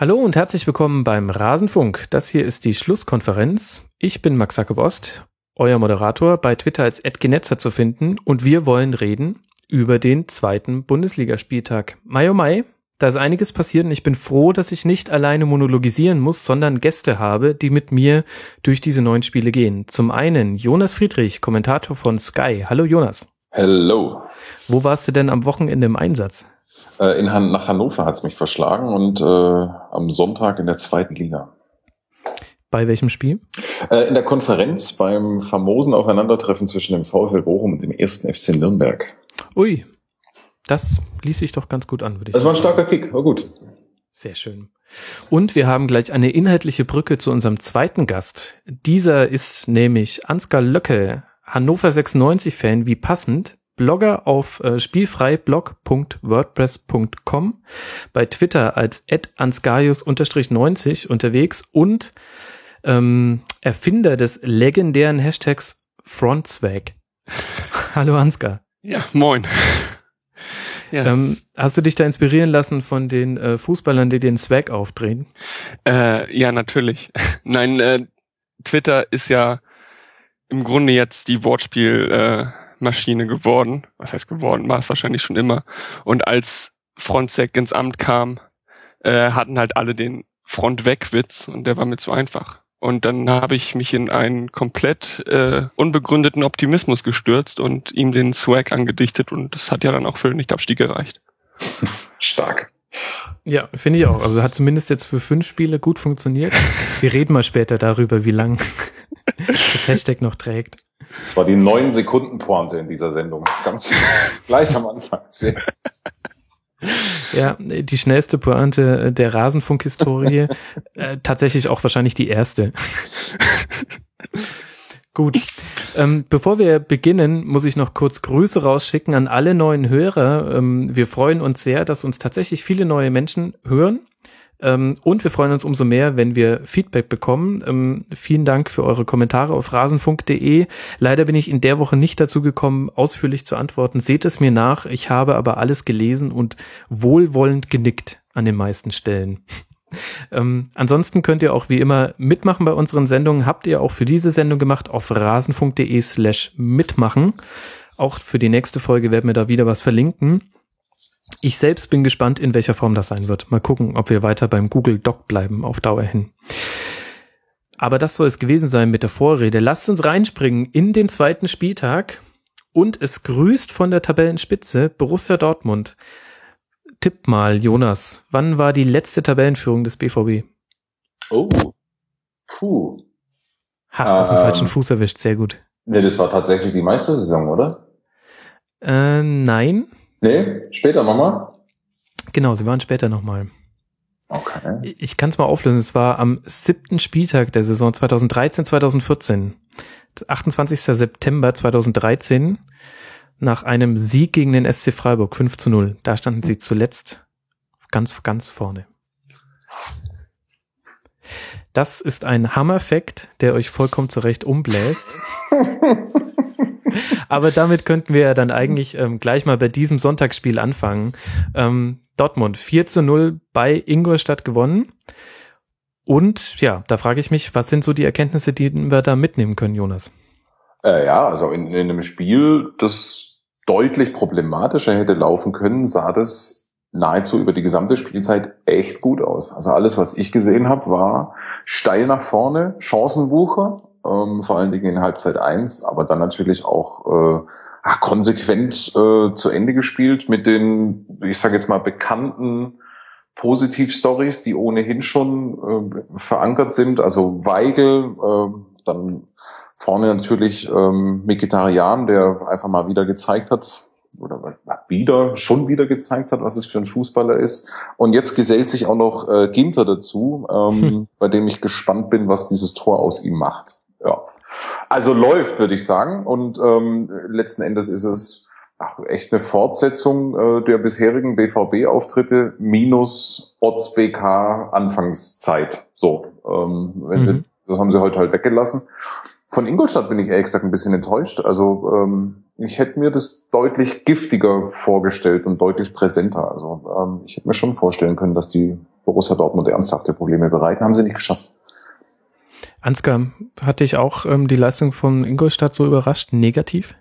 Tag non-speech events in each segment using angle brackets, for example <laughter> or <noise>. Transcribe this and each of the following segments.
Hallo und herzlich willkommen beim Rasenfunk. Das hier ist die Schlusskonferenz. Ich bin Max Ost, euer Moderator, bei Twitter als @genetzer zu finden und wir wollen reden über den zweiten Bundesligaspieltag. Mai oh Mai, da ist einiges passiert und ich bin froh, dass ich nicht alleine monologisieren muss, sondern Gäste habe, die mit mir durch diese neuen Spiele gehen. Zum einen Jonas Friedrich, Kommentator von Sky. Hallo Jonas. Hello. Wo warst du denn am Wochenende im Einsatz? Äh, in Han nach Hannover hat's mich verschlagen und äh, am Sonntag in der zweiten Liga. Bei welchem Spiel? Äh, in der Konferenz beim famosen Aufeinandertreffen zwischen dem VfL Bochum und dem ersten FC Nürnberg. Ui, das ließ sich doch ganz gut an, würde ich Das war ein starker Kick, war gut. Sehr schön. Und wir haben gleich eine inhaltliche Brücke zu unserem zweiten Gast. Dieser ist nämlich Ansgar Löcke, Hannover 96 Fan, wie passend, Blogger auf äh, spielfreiblog.wordpress.com, bei Twitter als ansgarius-90 unterwegs und ähm, Erfinder des legendären Hashtags Frontswag. <laughs> Hallo Ansgar. Ja, moin. Ja. <laughs> Ähm, hast du dich da inspirieren lassen von den äh, Fußballern, die den Swag aufdrehen? Äh, ja, natürlich. <laughs> Nein, äh, Twitter ist ja im Grunde jetzt die Wortspiel Maschine geworden. Was heißt geworden? War es wahrscheinlich schon immer. Und als Frontsec ins Amt kam, äh, hatten halt alle den Front-Weg-Witz und der war mir zu einfach. Und dann habe ich mich in einen komplett äh, unbegründeten Optimismus gestürzt und ihm den Swag angedichtet und das hat ja dann auch für den Nicht-Abstieg gereicht. <laughs> Stark. Ja, finde ich auch. Also hat zumindest jetzt für fünf Spiele gut funktioniert. Wir reden mal später darüber, wie lang <laughs> das Hashtag noch trägt. Das war die neun Sekunden Pointe in dieser Sendung. Ganz <laughs> gleich am Anfang. Sehr. Ja, die schnellste Pointe der Rasenfunk-Historie. <laughs> äh, tatsächlich auch wahrscheinlich die erste. Gut. Ähm, bevor wir beginnen, muss ich noch kurz Grüße rausschicken an alle neuen Hörer. Ähm, wir freuen uns sehr, dass uns tatsächlich viele neue Menschen hören. Ähm, und wir freuen uns umso mehr, wenn wir Feedback bekommen. Ähm, vielen Dank für eure Kommentare auf rasenfunk.de. Leider bin ich in der Woche nicht dazu gekommen, ausführlich zu antworten. Seht es mir nach. Ich habe aber alles gelesen und wohlwollend genickt an den meisten Stellen. <laughs> Ähm, ansonsten könnt ihr auch wie immer mitmachen bei unseren Sendungen. Habt ihr auch für diese Sendung gemacht auf rasenfunk.de slash mitmachen. Auch für die nächste Folge werden wir da wieder was verlinken. Ich selbst bin gespannt, in welcher Form das sein wird. Mal gucken, ob wir weiter beim Google Doc bleiben auf Dauer hin. Aber das soll es gewesen sein mit der Vorrede. Lasst uns reinspringen in den zweiten Spieltag. Und es grüßt von der Tabellenspitze Borussia Dortmund. Tipp mal, Jonas, wann war die letzte Tabellenführung des BVB? Oh. Puh. Ha, auf den Ähm. falschen Fuß erwischt, sehr gut. Nee, das war tatsächlich die Meistersaison, oder? Äh, nein. Nee, später nochmal. Genau, sie waren später nochmal. Okay. Ich kann es mal auflösen. Es war am siebten Spieltag der Saison 2013, 2014. 28. September 2013 nach einem Sieg gegen den SC Freiburg 5 zu 0. Da standen sie zuletzt ganz, ganz vorne. Das ist ein Hammerfakt, der euch vollkommen zurecht umbläst. <laughs> Aber damit könnten wir ja dann eigentlich ähm, gleich mal bei diesem Sonntagsspiel anfangen. Ähm, Dortmund 4 zu 0 bei Ingolstadt gewonnen. Und ja, da frage ich mich, was sind so die Erkenntnisse, die wir da mitnehmen können, Jonas? Äh, ja, also in, in einem Spiel, das deutlich problematischer hätte laufen können, sah das nahezu über die gesamte Spielzeit echt gut aus. Also alles, was ich gesehen habe, war steil nach vorne, Chancenwucher, ähm, vor allen Dingen in Halbzeit eins, aber dann natürlich auch äh, konsequent äh, zu Ende gespielt mit den, ich sage jetzt mal, bekannten Positivstories, die ohnehin schon äh, verankert sind. Also Weigel, äh, dann vorne natürlich ähm, Mikitarian, der einfach mal wieder gezeigt hat, oder wieder, schon wieder gezeigt hat, was es für ein Fußballer ist. Und jetzt gesellt sich auch noch äh, Ginter dazu, ähm, hm. <laughs> bei dem ich gespannt bin, was dieses Tor aus ihm macht. Ja. Also läuft, würde ich sagen. Und ähm, letzten Endes ist es ach, echt eine Fortsetzung äh, der bisherigen BVB-Auftritte minus Odds BK Anfangszeit. So, ähm, wenn mhm. sie, das haben sie heute halt weggelassen. Von Ingolstadt bin ich ehrlich gesagt ein bisschen enttäuscht. Also ähm, ich hätte mir das deutlich giftiger vorgestellt und deutlich präsenter. Also ähm, ich hätte mir schon vorstellen können, dass die Borussia Dortmund ernsthafte Probleme bereiten. Haben sie nicht geschafft. Ansgar, hat dich auch ähm, die Leistung von Ingolstadt so überrascht? Negativ?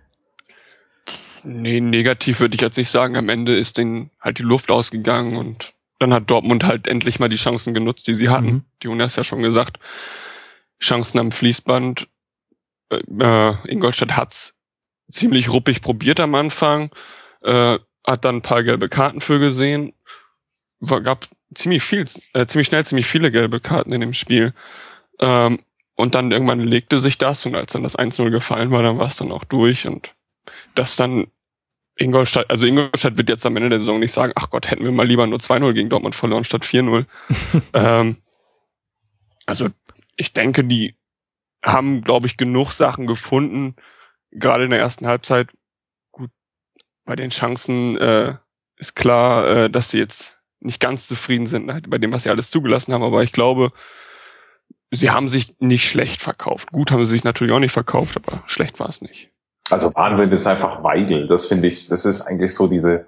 Nee, negativ würde ich jetzt nicht sagen. Am Ende ist denen halt die Luft ausgegangen und dann hat Dortmund halt endlich mal die Chancen genutzt, die sie hatten. Mhm. Die Jonas ja schon gesagt. Chancen am Fließband. Äh, äh, Ingolstadt hat's ziemlich ruppig probiert am Anfang, äh, hat dann ein paar gelbe Karten für gesehen. War, gab ziemlich viel, äh, ziemlich schnell ziemlich viele gelbe Karten in dem Spiel. Ähm, und dann irgendwann legte sich das und als dann das 1-0 gefallen war, dann war es dann auch durch und das dann Ingolstadt, also Ingolstadt wird jetzt am Ende der Saison nicht sagen, ach Gott, hätten wir mal lieber nur 2-0 gegen Dortmund verloren statt 4-0. <laughs> ähm, also ich denke, die haben, glaube ich, genug Sachen gefunden, gerade in der ersten Halbzeit. Gut, bei den Chancen äh, ist klar, äh, dass sie jetzt nicht ganz zufrieden sind bei dem, was sie alles zugelassen haben, aber ich glaube, sie haben sich nicht schlecht verkauft. Gut haben sie sich natürlich auch nicht verkauft, aber schlecht war es nicht. Also Wahnsinn ist einfach Weigel. Das finde ich, das ist eigentlich so diese,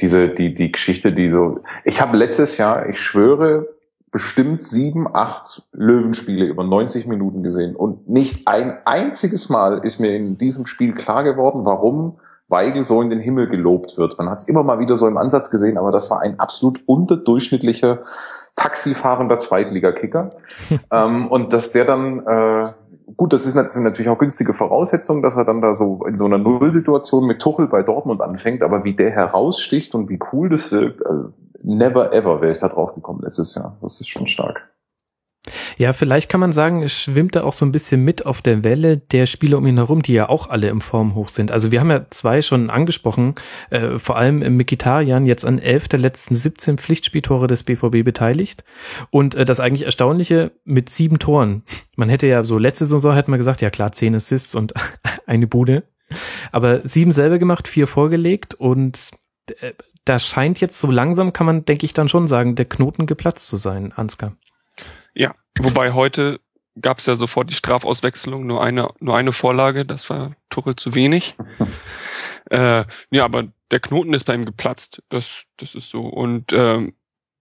diese, die, die Geschichte, die so. Ich habe letztes Jahr, ich schwöre, bestimmt sieben, acht Löwenspiele über 90 Minuten gesehen und nicht ein einziges Mal ist mir in diesem Spiel klar geworden, warum Weigel so in den Himmel gelobt wird. Man hat es immer mal wieder so im Ansatz gesehen, aber das war ein absolut unterdurchschnittlicher taxifahrender Zweitligakicker. <laughs> ähm, und dass der dann, äh, gut, das ist natürlich auch günstige Voraussetzung, dass er dann da so in so einer Nullsituation mit Tuchel bei Dortmund anfängt, aber wie der heraussticht und wie cool das wirkt, also never ever wäre ich da drauf gekommen letztes Jahr. Das ist schon stark. Ja, vielleicht kann man sagen, es schwimmt da auch so ein bisschen mit auf der Welle der Spieler um ihn herum, die ja auch alle im Form hoch sind. Also wir haben ja zwei schon angesprochen, äh, vor allem Mikitarian jetzt an elf der letzten 17 Pflichtspieltore des BVB beteiligt. Und äh, das eigentlich Erstaunliche mit sieben Toren. Man hätte ja so letzte Saison hätte man gesagt, ja klar, zehn Assists und <laughs> eine Bude. Aber sieben selber gemacht, vier vorgelegt und äh, da scheint jetzt so langsam, kann man, denke ich, dann schon sagen, der Knoten geplatzt zu sein, Ansgar. Ja, wobei heute gab es ja sofort die Strafauswechslung, nur eine, nur eine Vorlage, das war Tuchel zu wenig. <laughs> äh, ja, aber der Knoten ist bei ihm geplatzt, das, das ist so. Und ähm,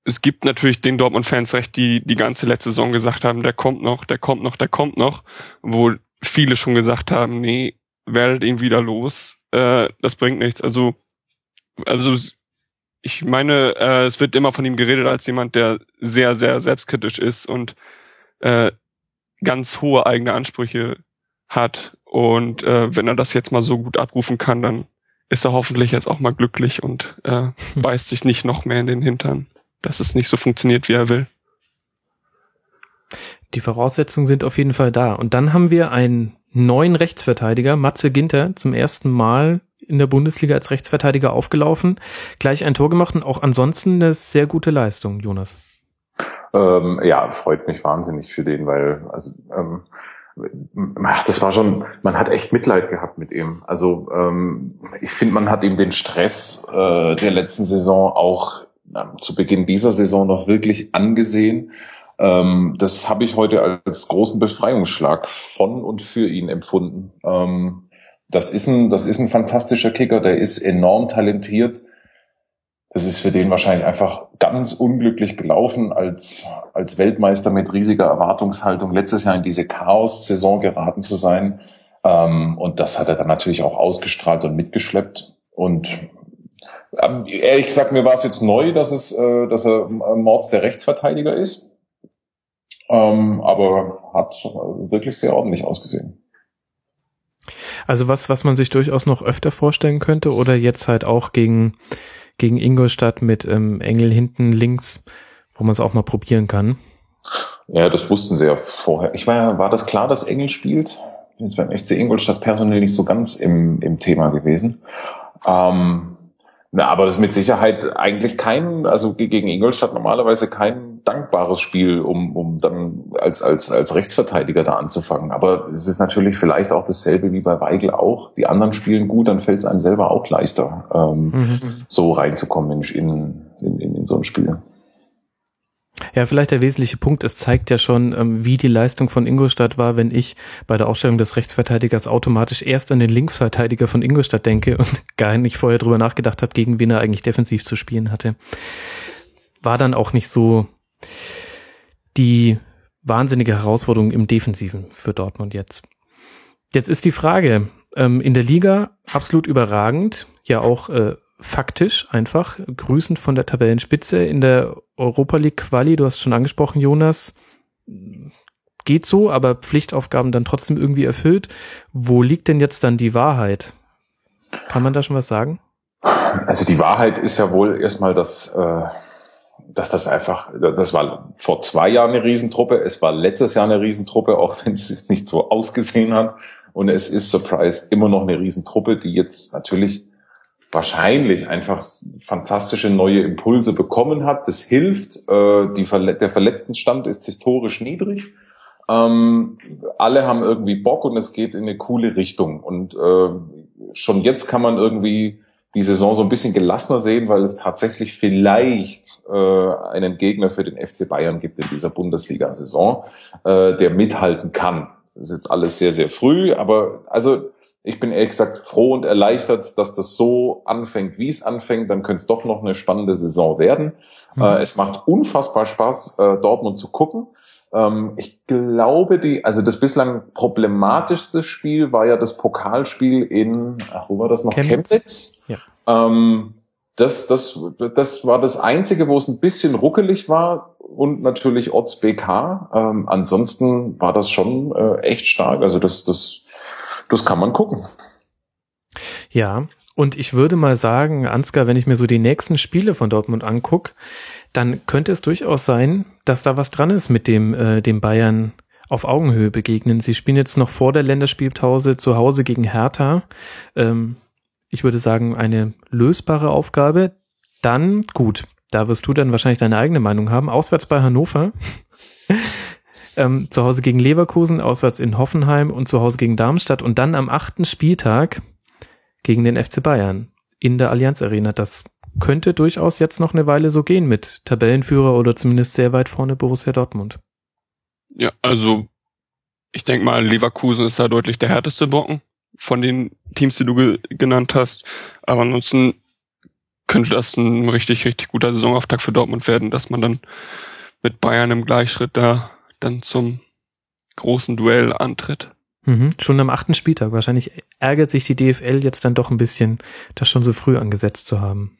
es gibt natürlich den Dortmund-Fans recht, die die ganze letzte Saison gesagt haben, der kommt noch, der kommt noch, der kommt noch, wo viele schon gesagt haben, nee, werdet ihn wieder los, äh, das bringt nichts. Also, also ich meine, äh, es wird immer von ihm geredet als jemand, der sehr, sehr selbstkritisch ist und äh, ganz hohe eigene Ansprüche hat. Und äh, wenn er das jetzt mal so gut abrufen kann, dann ist er hoffentlich jetzt auch mal glücklich und äh, beißt sich nicht noch mehr in den Hintern, dass es nicht so funktioniert, wie er will. Die Voraussetzungen sind auf jeden Fall da. Und dann haben wir einen neuen Rechtsverteidiger, Matze Ginter, zum ersten Mal in der Bundesliga als Rechtsverteidiger aufgelaufen, gleich ein Tor gemacht und auch ansonsten eine sehr gute Leistung, Jonas. Ähm, ja, freut mich wahnsinnig für den, weil also ähm, das war schon, man hat echt Mitleid gehabt mit ihm. Also ähm, ich finde, man hat ihm den Stress äh, der letzten Saison auch äh, zu Beginn dieser Saison noch wirklich angesehen. Ähm, das habe ich heute als großen Befreiungsschlag von und für ihn empfunden. Das ist ein, das ist ein fantastischer Kicker, der ist enorm talentiert. Das ist für den wahrscheinlich einfach ganz unglücklich gelaufen, als, als Weltmeister mit riesiger Erwartungshaltung letztes Jahr in diese Chaos-Saison geraten zu sein. Ähm, und das hat er dann natürlich auch ausgestrahlt und mitgeschleppt. Und ähm, ehrlich gesagt, mir war es jetzt neu, dass es, äh, dass er äh, Mords der Rechtsverteidiger ist. Ähm, aber hat wirklich sehr ordentlich ausgesehen. Also was, was man sich durchaus noch öfter vorstellen könnte oder jetzt halt auch gegen, gegen Ingolstadt mit ähm, Engel hinten links, wo man es auch mal probieren kann. Ja, das wussten sie ja vorher. Ich war, war das klar, dass Engel spielt? Bin jetzt beim FC Ingolstadt personell nicht so ganz im, im Thema gewesen. Ähm, na, aber das ist mit Sicherheit eigentlich kein, also gegen Ingolstadt normalerweise kein dankbares Spiel, um, um dann als, als, als Rechtsverteidiger da anzufangen. Aber es ist natürlich vielleicht auch dasselbe wie bei Weigel auch. Die anderen spielen gut, dann fällt es einem selber auch leichter, ähm, mhm. so reinzukommen in, in, in, in so ein Spiel. Ja, vielleicht der wesentliche Punkt, es zeigt ja schon, ähm, wie die Leistung von Ingolstadt war, wenn ich bei der Aufstellung des Rechtsverteidigers automatisch erst an den Linksverteidiger von Ingolstadt denke und <laughs> gar nicht vorher drüber nachgedacht habe, gegen wen er eigentlich defensiv zu spielen hatte. War dann auch nicht so die wahnsinnige Herausforderung im Defensiven für Dortmund jetzt. Jetzt ist die Frage, ähm, in der Liga absolut überragend, ja auch äh, faktisch einfach, grüßend von der Tabellenspitze in der Europa League Quali, du hast schon angesprochen, Jonas, geht so, aber Pflichtaufgaben dann trotzdem irgendwie erfüllt. Wo liegt denn jetzt dann die Wahrheit? Kann man da schon was sagen? Also die Wahrheit ist ja wohl erstmal, dass, äh, dass das einfach, das war vor zwei Jahren eine Riesentruppe, es war letztes Jahr eine Riesentruppe, auch wenn es nicht so ausgesehen hat. Und es ist Surprise immer noch eine Riesentruppe, die jetzt natürlich wahrscheinlich einfach fantastische neue Impulse bekommen hat. Das hilft. Äh, die Verle der Verletztenstand ist historisch niedrig. Ähm, alle haben irgendwie Bock und es geht in eine coole Richtung. Und äh, schon jetzt kann man irgendwie die Saison so ein bisschen gelassener sehen, weil es tatsächlich vielleicht äh, einen Gegner für den FC Bayern gibt in dieser Bundesliga-Saison, äh, der mithalten kann. Das ist jetzt alles sehr, sehr früh, aber also ich bin ehrlich gesagt froh und erleichtert, dass das so anfängt, wie es anfängt. Dann könnte es doch noch eine spannende Saison werden. Mhm. Äh, es macht unfassbar Spaß, äh, Dortmund zu gucken. Ähm, ich glaube, die, also das bislang problematischste Spiel war ja das Pokalspiel in, ach, wo war das noch? Chemnitz. Chemnitz. Ja. Ähm, das, das, das war das einzige, wo es ein bisschen ruckelig war und natürlich Odds BK. Ähm, ansonsten war das schon äh, echt stark. Also das, das, das kann man gucken. Ja, und ich würde mal sagen, Ansgar, wenn ich mir so die nächsten Spiele von Dortmund angucke, dann könnte es durchaus sein, dass da was dran ist mit dem, äh, dem Bayern auf Augenhöhe begegnen. Sie spielen jetzt noch vor der Länderspielpause zu Hause gegen Hertha. Ähm, ich würde sagen, eine lösbare Aufgabe. Dann, gut, da wirst du dann wahrscheinlich deine eigene Meinung haben. Auswärts bei Hannover. <laughs> ähm, zu Hause gegen Leverkusen, auswärts in Hoffenheim und zu Hause gegen Darmstadt und dann am achten Spieltag gegen den FC Bayern in der Allianz Arena. Das könnte durchaus jetzt noch eine Weile so gehen mit Tabellenführer oder zumindest sehr weit vorne Borussia Dortmund. Ja, also ich denke mal, Leverkusen ist da deutlich der härteste Brocken von den Teams, die du ge genannt hast. Aber ansonsten könnte das ein richtig, richtig guter Saisonauftakt für Dortmund werden, dass man dann mit Bayern im Gleichschritt da dann zum großen Duell antritt. Mhm, schon am achten Spieltag. Wahrscheinlich ärgert sich die DFL jetzt dann doch ein bisschen, das schon so früh angesetzt zu haben.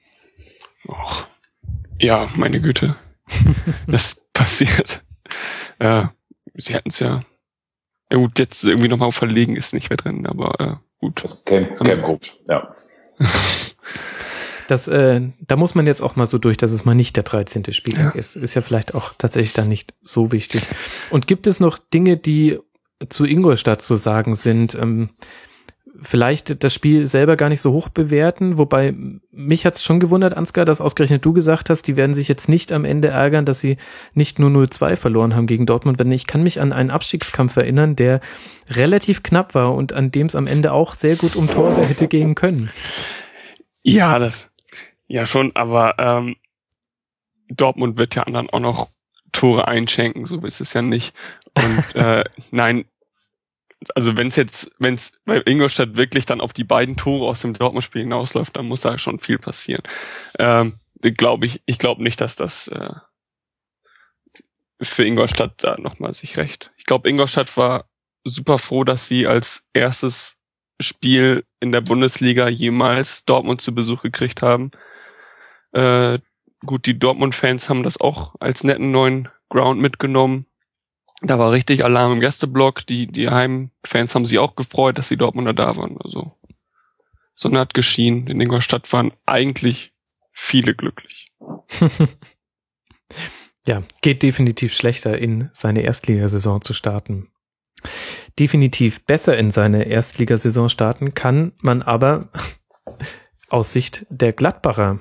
Och, ja, meine Güte. <laughs> das passiert. Äh, sie hätten es ja. Ja gut, jetzt irgendwie nochmal verlegen ist nicht mehr drin, aber äh, gut. Das Camp, Camp gut, ja. <laughs> Das, äh, da muss man jetzt auch mal so durch, dass es mal nicht der 13. Spieltag ja. ist. Ist ja vielleicht auch tatsächlich dann nicht so wichtig. Und gibt es noch Dinge, die zu Ingolstadt zu sagen sind? Ähm, vielleicht das Spiel selber gar nicht so hoch bewerten, wobei mich hat's schon gewundert, Ansgar, dass ausgerechnet du gesagt hast, die werden sich jetzt nicht am Ende ärgern, dass sie nicht nur 0-2 verloren haben gegen Dortmund. Wenn ich kann mich an einen Abstiegskampf erinnern, der relativ knapp war und an dem es am Ende auch sehr gut um Tore hätte gehen können. Ja, das ja schon, aber ähm, Dortmund wird ja anderen auch noch Tore einschenken, so ist es ja nicht. Und <laughs> äh, nein, also wenn es jetzt, wenn es bei Ingolstadt wirklich dann auf die beiden Tore aus dem Dortmund-Spiel hinausläuft, dann muss da schon viel passieren. Ähm, glaube ich, ich glaube nicht, dass das äh, für Ingolstadt da nochmal sich recht. Ich glaube, Ingolstadt war super froh, dass sie als erstes Spiel in der Bundesliga jemals Dortmund zu Besuch gekriegt haben. Äh, gut, die Dortmund-Fans haben das auch als netten neuen Ground mitgenommen. Da war richtig Alarm im Gästeblock. Die, die Heimfans haben sich auch gefreut, dass die Dortmunder da waren. Also, Sonne hat geschienen. In Ingolstadt waren eigentlich viele glücklich. <laughs> ja, geht definitiv schlechter in seine Erstligasaison zu starten. Definitiv besser in seine Erstligasaison starten kann man aber <laughs> aus Sicht der Gladbacher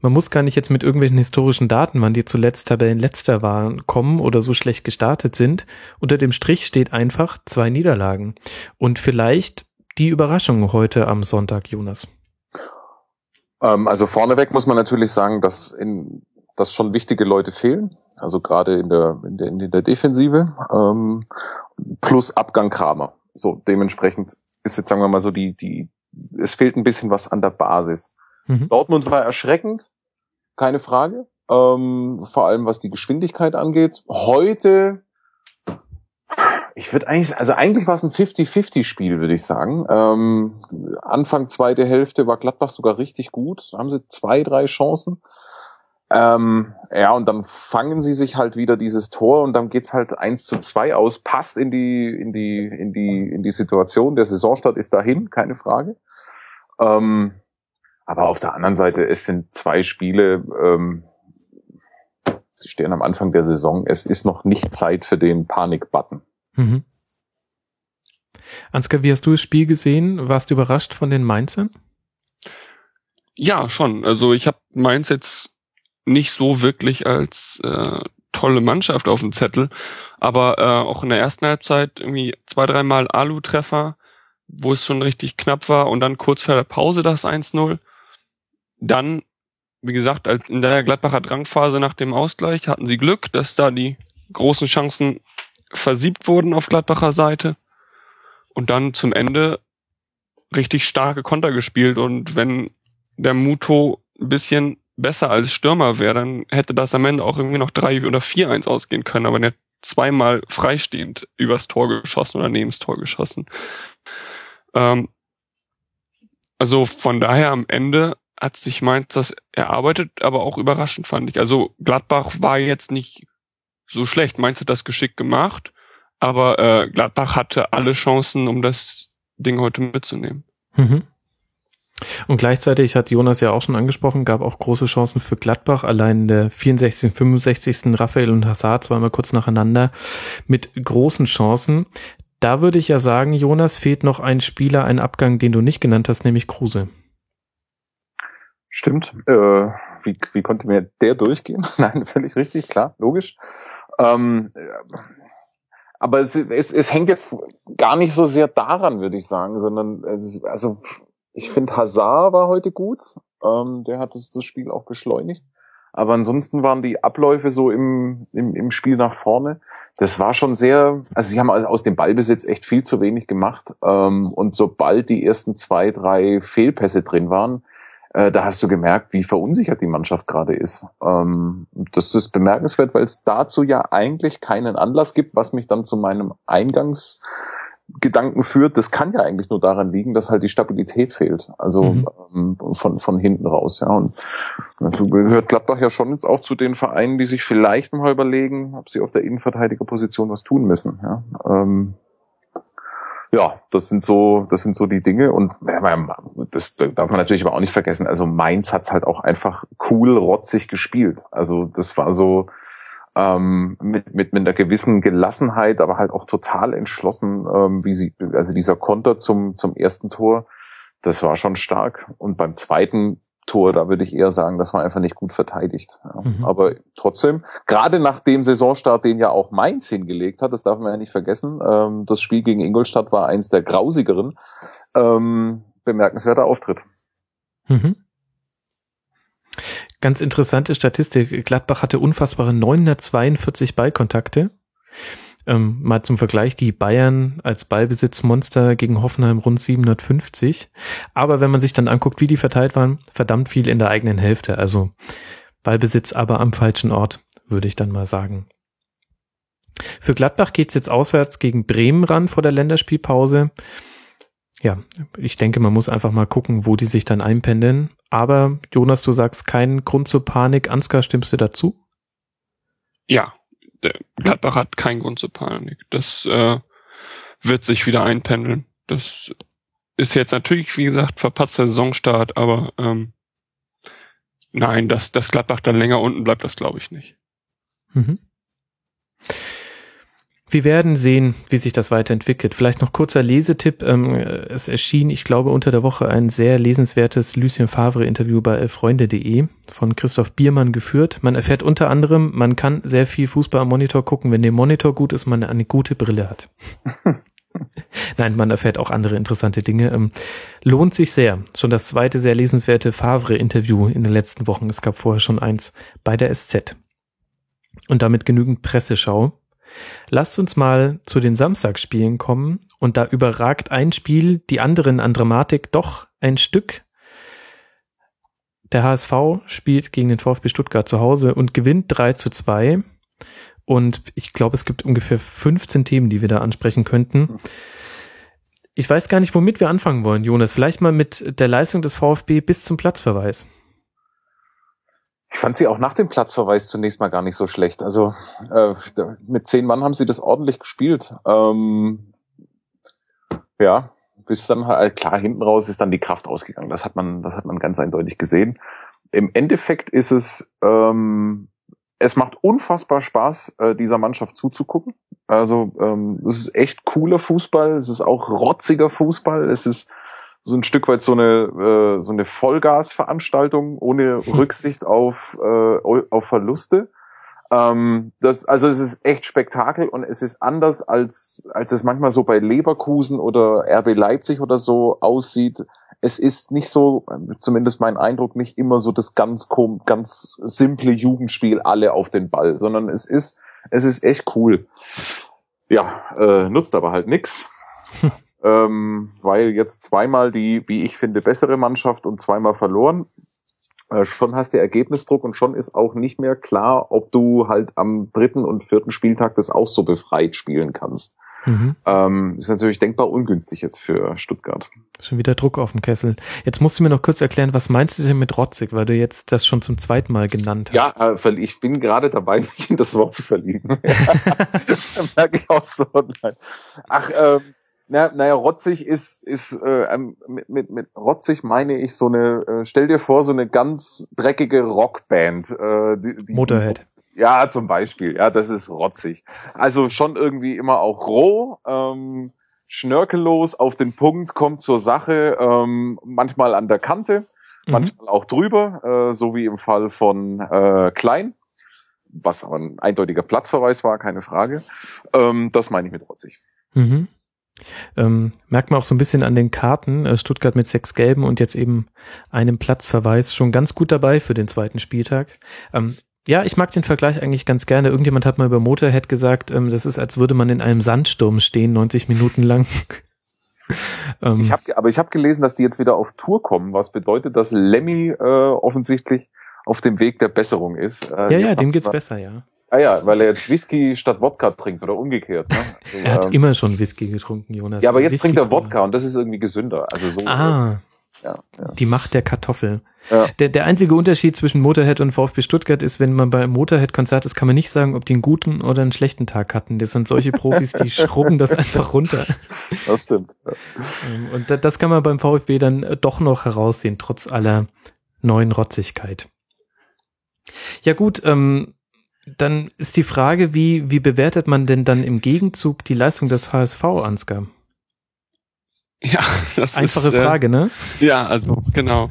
man muss gar nicht jetzt mit irgendwelchen historischen Daten, wann die zuletzt Tabellenletzter waren, kommen oder so schlecht gestartet sind. Unter dem Strich steht einfach zwei Niederlagen. Und vielleicht die Überraschung heute am Sonntag, Jonas. Ähm, also vorneweg muss man natürlich sagen, dass, in, dass schon wichtige Leute fehlen. Also gerade in der, in der, in der Defensive. Ähm, plus Abgang Kramer. So, dementsprechend ist jetzt, sagen wir mal so, die, die, es fehlt ein bisschen was an der Basis. Mhm. Dortmund war erschreckend, keine Frage. ähm, vor allem was die Geschwindigkeit angeht. Heute, ich würde eigentlich, also eigentlich war es ein 50-50-Spiel, würde ich sagen. Ähm, Anfang zweite Hälfte war Gladbach sogar richtig gut. Da haben sie zwei, drei Chancen. Ähm, ja, und dann fangen sie sich halt wieder dieses Tor und dann geht's halt eins zu zwei aus, passt in die, in die, in die, in die Situation. Der Saisonstart ist dahin, keine Frage. Ähm, aber auf der anderen Seite, es sind zwei Spiele, ähm, sie stehen am Anfang der Saison, es ist noch nicht Zeit für den Panik-Button. Mhm. Ansgar, wie hast du das Spiel gesehen? Warst du überrascht von den Mainzern? Ja, schon. Also ich habe Mainz jetzt nicht so wirklich als äh, tolle Mannschaft auf dem Zettel, aber äh, auch in der ersten Halbzeit irgendwie zwei, dreimal Alu-Treffer, wo es schon richtig knapp war und dann kurz vor der Pause das 1-0. Dann, wie gesagt, in der Gladbacher Drangphase nach dem Ausgleich hatten sie Glück, dass da die großen Chancen versiebt wurden auf Gladbacher Seite. Und dann zum Ende richtig starke Konter gespielt. Und wenn der Muto ein bisschen besser als Stürmer wäre, dann hätte das am Ende auch irgendwie noch drei oder vier eins ausgehen können, aber der zweimal freistehend übers Tor geschossen oder neben das Tor geschossen. Ähm, also von daher am Ende hat sich Mainz das erarbeitet, aber auch überraschend fand ich. Also Gladbach war jetzt nicht so schlecht. Mainz hat das geschickt gemacht, aber äh, Gladbach hatte alle Chancen, um das Ding heute mitzunehmen. Mhm. Und gleichzeitig hat Jonas ja auch schon angesprochen, gab auch große Chancen für Gladbach. Allein der 64., 65. Raphael und Hazard zweimal kurz nacheinander mit großen Chancen. Da würde ich ja sagen, Jonas, fehlt noch ein Spieler, ein Abgang, den du nicht genannt hast, nämlich Kruse. Stimmt. Äh, wie, wie konnte mir der durchgehen? <laughs> Nein, völlig richtig, klar, logisch. Ähm, aber es, es, es hängt jetzt gar nicht so sehr daran, würde ich sagen, sondern es, also ich finde, Hazard war heute gut. Ähm, der hat das, das Spiel auch beschleunigt. Aber ansonsten waren die Abläufe so im, im, im Spiel nach vorne. Das war schon sehr, also sie haben aus dem Ballbesitz echt viel zu wenig gemacht. Ähm, und sobald die ersten zwei, drei Fehlpässe drin waren, äh, da hast du gemerkt, wie verunsichert die Mannschaft gerade ist. Ähm, das ist bemerkenswert, weil es dazu ja eigentlich keinen Anlass gibt, was mich dann zu meinem Eingangs Gedanken führt, das kann ja eigentlich nur daran liegen, dass halt die Stabilität fehlt. Also mhm. ähm, von, von hinten raus, ja. Und dazu gehört Gladbach ja schon jetzt auch zu den Vereinen, die sich vielleicht mal überlegen, ob sie auf der Innenverteidigerposition was tun müssen. Ja, ähm, ja das sind so, das sind so die Dinge. Und das darf man natürlich aber auch nicht vergessen. Also Mainz hat's halt auch einfach cool, rotzig gespielt. Also das war so, ähm, mit, mit, mit einer gewissen Gelassenheit, aber halt auch total entschlossen, ähm, wie sie, also dieser Konter zum, zum ersten Tor, das war schon stark. Und beim zweiten Tor, da würde ich eher sagen, das war einfach nicht gut verteidigt. Ja. Mhm. Aber trotzdem, gerade nach dem Saisonstart, den ja auch Mainz hingelegt hat, das darf man ja nicht vergessen, ähm, das Spiel gegen Ingolstadt war eins der grausigeren, ähm, bemerkenswerter Auftritt. Mhm. Ganz interessante Statistik. Gladbach hatte unfassbare 942 Ballkontakte. Ähm, mal zum Vergleich, die Bayern als Ballbesitzmonster gegen Hoffenheim rund 750. Aber wenn man sich dann anguckt, wie die verteilt waren, verdammt viel in der eigenen Hälfte. Also Ballbesitz aber am falschen Ort, würde ich dann mal sagen. Für Gladbach geht's jetzt auswärts gegen Bremen ran vor der Länderspielpause ja, ich denke, man muss einfach mal gucken, wo die sich dann einpendeln. Aber Jonas, du sagst keinen Grund zur Panik. Ansgar, stimmst du dazu? Ja, Gladbach hat keinen Grund zur Panik. Das äh, wird sich wieder einpendeln. Das ist jetzt natürlich, wie gesagt, verpatzter Saisonstart, aber ähm, nein, dass, dass Gladbach dann länger unten bleibt, das glaube ich nicht. Mhm. Wir werden sehen, wie sich das weiterentwickelt. Vielleicht noch kurzer Lesetipp. Ähm, es erschien, ich glaube, unter der Woche ein sehr lesenswertes Lucien Favre-Interview bei elffreunde.de von Christoph Biermann geführt. Man erfährt unter anderem, man kann sehr viel Fußball am Monitor gucken, wenn der Monitor gut ist, man eine gute Brille hat. <laughs> Nein, man erfährt auch andere interessante Dinge. Ähm, lohnt sich sehr. Schon das zweite sehr lesenswerte Favre-Interview in den letzten Wochen. Es gab vorher schon eins bei der SZ. Und damit genügend Presseschau. Lasst uns mal zu den Samstagsspielen kommen und da überragt ein Spiel die anderen an Dramatik doch ein Stück. der HSV spielt gegen den VfB Stuttgart zu Hause und gewinnt 3 zu 2. Und ich glaube, es gibt ungefähr 15 Themen, die wir da ansprechen könnten. Ich weiß gar nicht, womit wir anfangen wollen, Jonas. Vielleicht mal mit der Leistung des VfB bis zum Platzverweis. Ich fand sie auch nach dem Platzverweis zunächst mal gar nicht so schlecht. Also äh, mit zehn Mann haben sie das ordentlich gespielt. Ähm, ja, bis dann halt klar hinten raus ist dann die Kraft ausgegangen. Das hat man, das hat man ganz eindeutig gesehen. Im Endeffekt ist es, ähm, es macht unfassbar Spaß, äh, dieser Mannschaft zuzugucken. Also ähm, es ist echt cooler Fußball. Es ist auch rotziger Fußball. Es ist so ein Stück weit so eine äh, so eine Vollgasveranstaltung ohne <laughs> Rücksicht auf äh, auf Verluste. Ähm, das, also es ist echt Spektakel und es ist anders als als es manchmal so bei Leverkusen oder RB Leipzig oder so aussieht. Es ist nicht so, zumindest mein Eindruck, nicht immer so das ganz ganz simple Jugendspiel alle auf den Ball, sondern es ist es ist echt cool. Ja, äh, nutzt aber halt nix. <laughs> ähm, weil jetzt zweimal die, wie ich finde, bessere Mannschaft und zweimal verloren. Äh, schon hast du Ergebnisdruck und schon ist auch nicht mehr klar, ob du halt am dritten und vierten Spieltag das auch so befreit spielen kannst. Mhm. Ähm, ist natürlich denkbar ungünstig jetzt für Stuttgart. Schon wieder Druck auf dem Kessel. Jetzt musst du mir noch kurz erklären, was meinst du denn mit rotzig, weil du jetzt das schon zum zweiten Mal genannt hast. Ja, äh, ich bin gerade dabei, <laughs> mich in das Wort zu verlieben. <laughs> merke ich auch so. Ach, ähm, na, naja, rotzig ist, ist äh, ähm, mit, mit, mit rotzig meine ich so eine, äh, stell dir vor, so eine ganz dreckige Rockband. Äh, die, die Motorhead. So, ja, zum Beispiel. Ja, das ist rotzig. Also schon irgendwie immer auch roh, ähm, schnörkellos, auf den Punkt, kommt zur Sache, ähm, manchmal an der Kante, mhm. manchmal auch drüber, äh, so wie im Fall von äh, Klein was aber ein eindeutiger Platzverweis war, keine Frage. Ähm, das meine ich mit rotzig. Mhm. Ähm, merkt man auch so ein bisschen an den Karten. Äh, Stuttgart mit sechs Gelben und jetzt eben einem Platzverweis schon ganz gut dabei für den zweiten Spieltag. Ähm, ja, ich mag den Vergleich eigentlich ganz gerne. Irgendjemand hat mal über Motorhead gesagt, ähm, das ist, als würde man in einem Sandsturm stehen, 90 Minuten lang. <laughs> ich hab, aber ich habe gelesen, dass die jetzt wieder auf Tour kommen, was bedeutet, dass Lemmy äh, offensichtlich auf dem Weg der Besserung ist. Äh, ja, ja, dem geht's besser, ja. Ah ja, weil er jetzt Whisky statt Wodka trinkt oder umgekehrt. Ne? Also, er hat ähm, immer schon Whisky getrunken, Jonas. Ja, aber jetzt Whisky trinkt er Wodka und das ist irgendwie gesünder. Also so. Ah. Ja, ja. Die Macht der Kartoffel. Ja. Der, der einzige Unterschied zwischen Motorhead und VfB Stuttgart ist, wenn man beim Motorhead-Konzert ist, kann man nicht sagen, ob die einen guten oder einen schlechten Tag hatten. Das sind solche Profis, die <laughs> schrubben das einfach runter. Das stimmt. Ja. Ähm, und das kann man beim VfB dann doch noch heraussehen, trotz aller neuen Rotzigkeit. Ja gut, ähm, dann ist die Frage, wie, wie bewertet man denn dann im Gegenzug die Leistung des HSV, Ansgar? Ja, <laughs> das Einfache ist, äh, Frage, ne? Ja, also genau.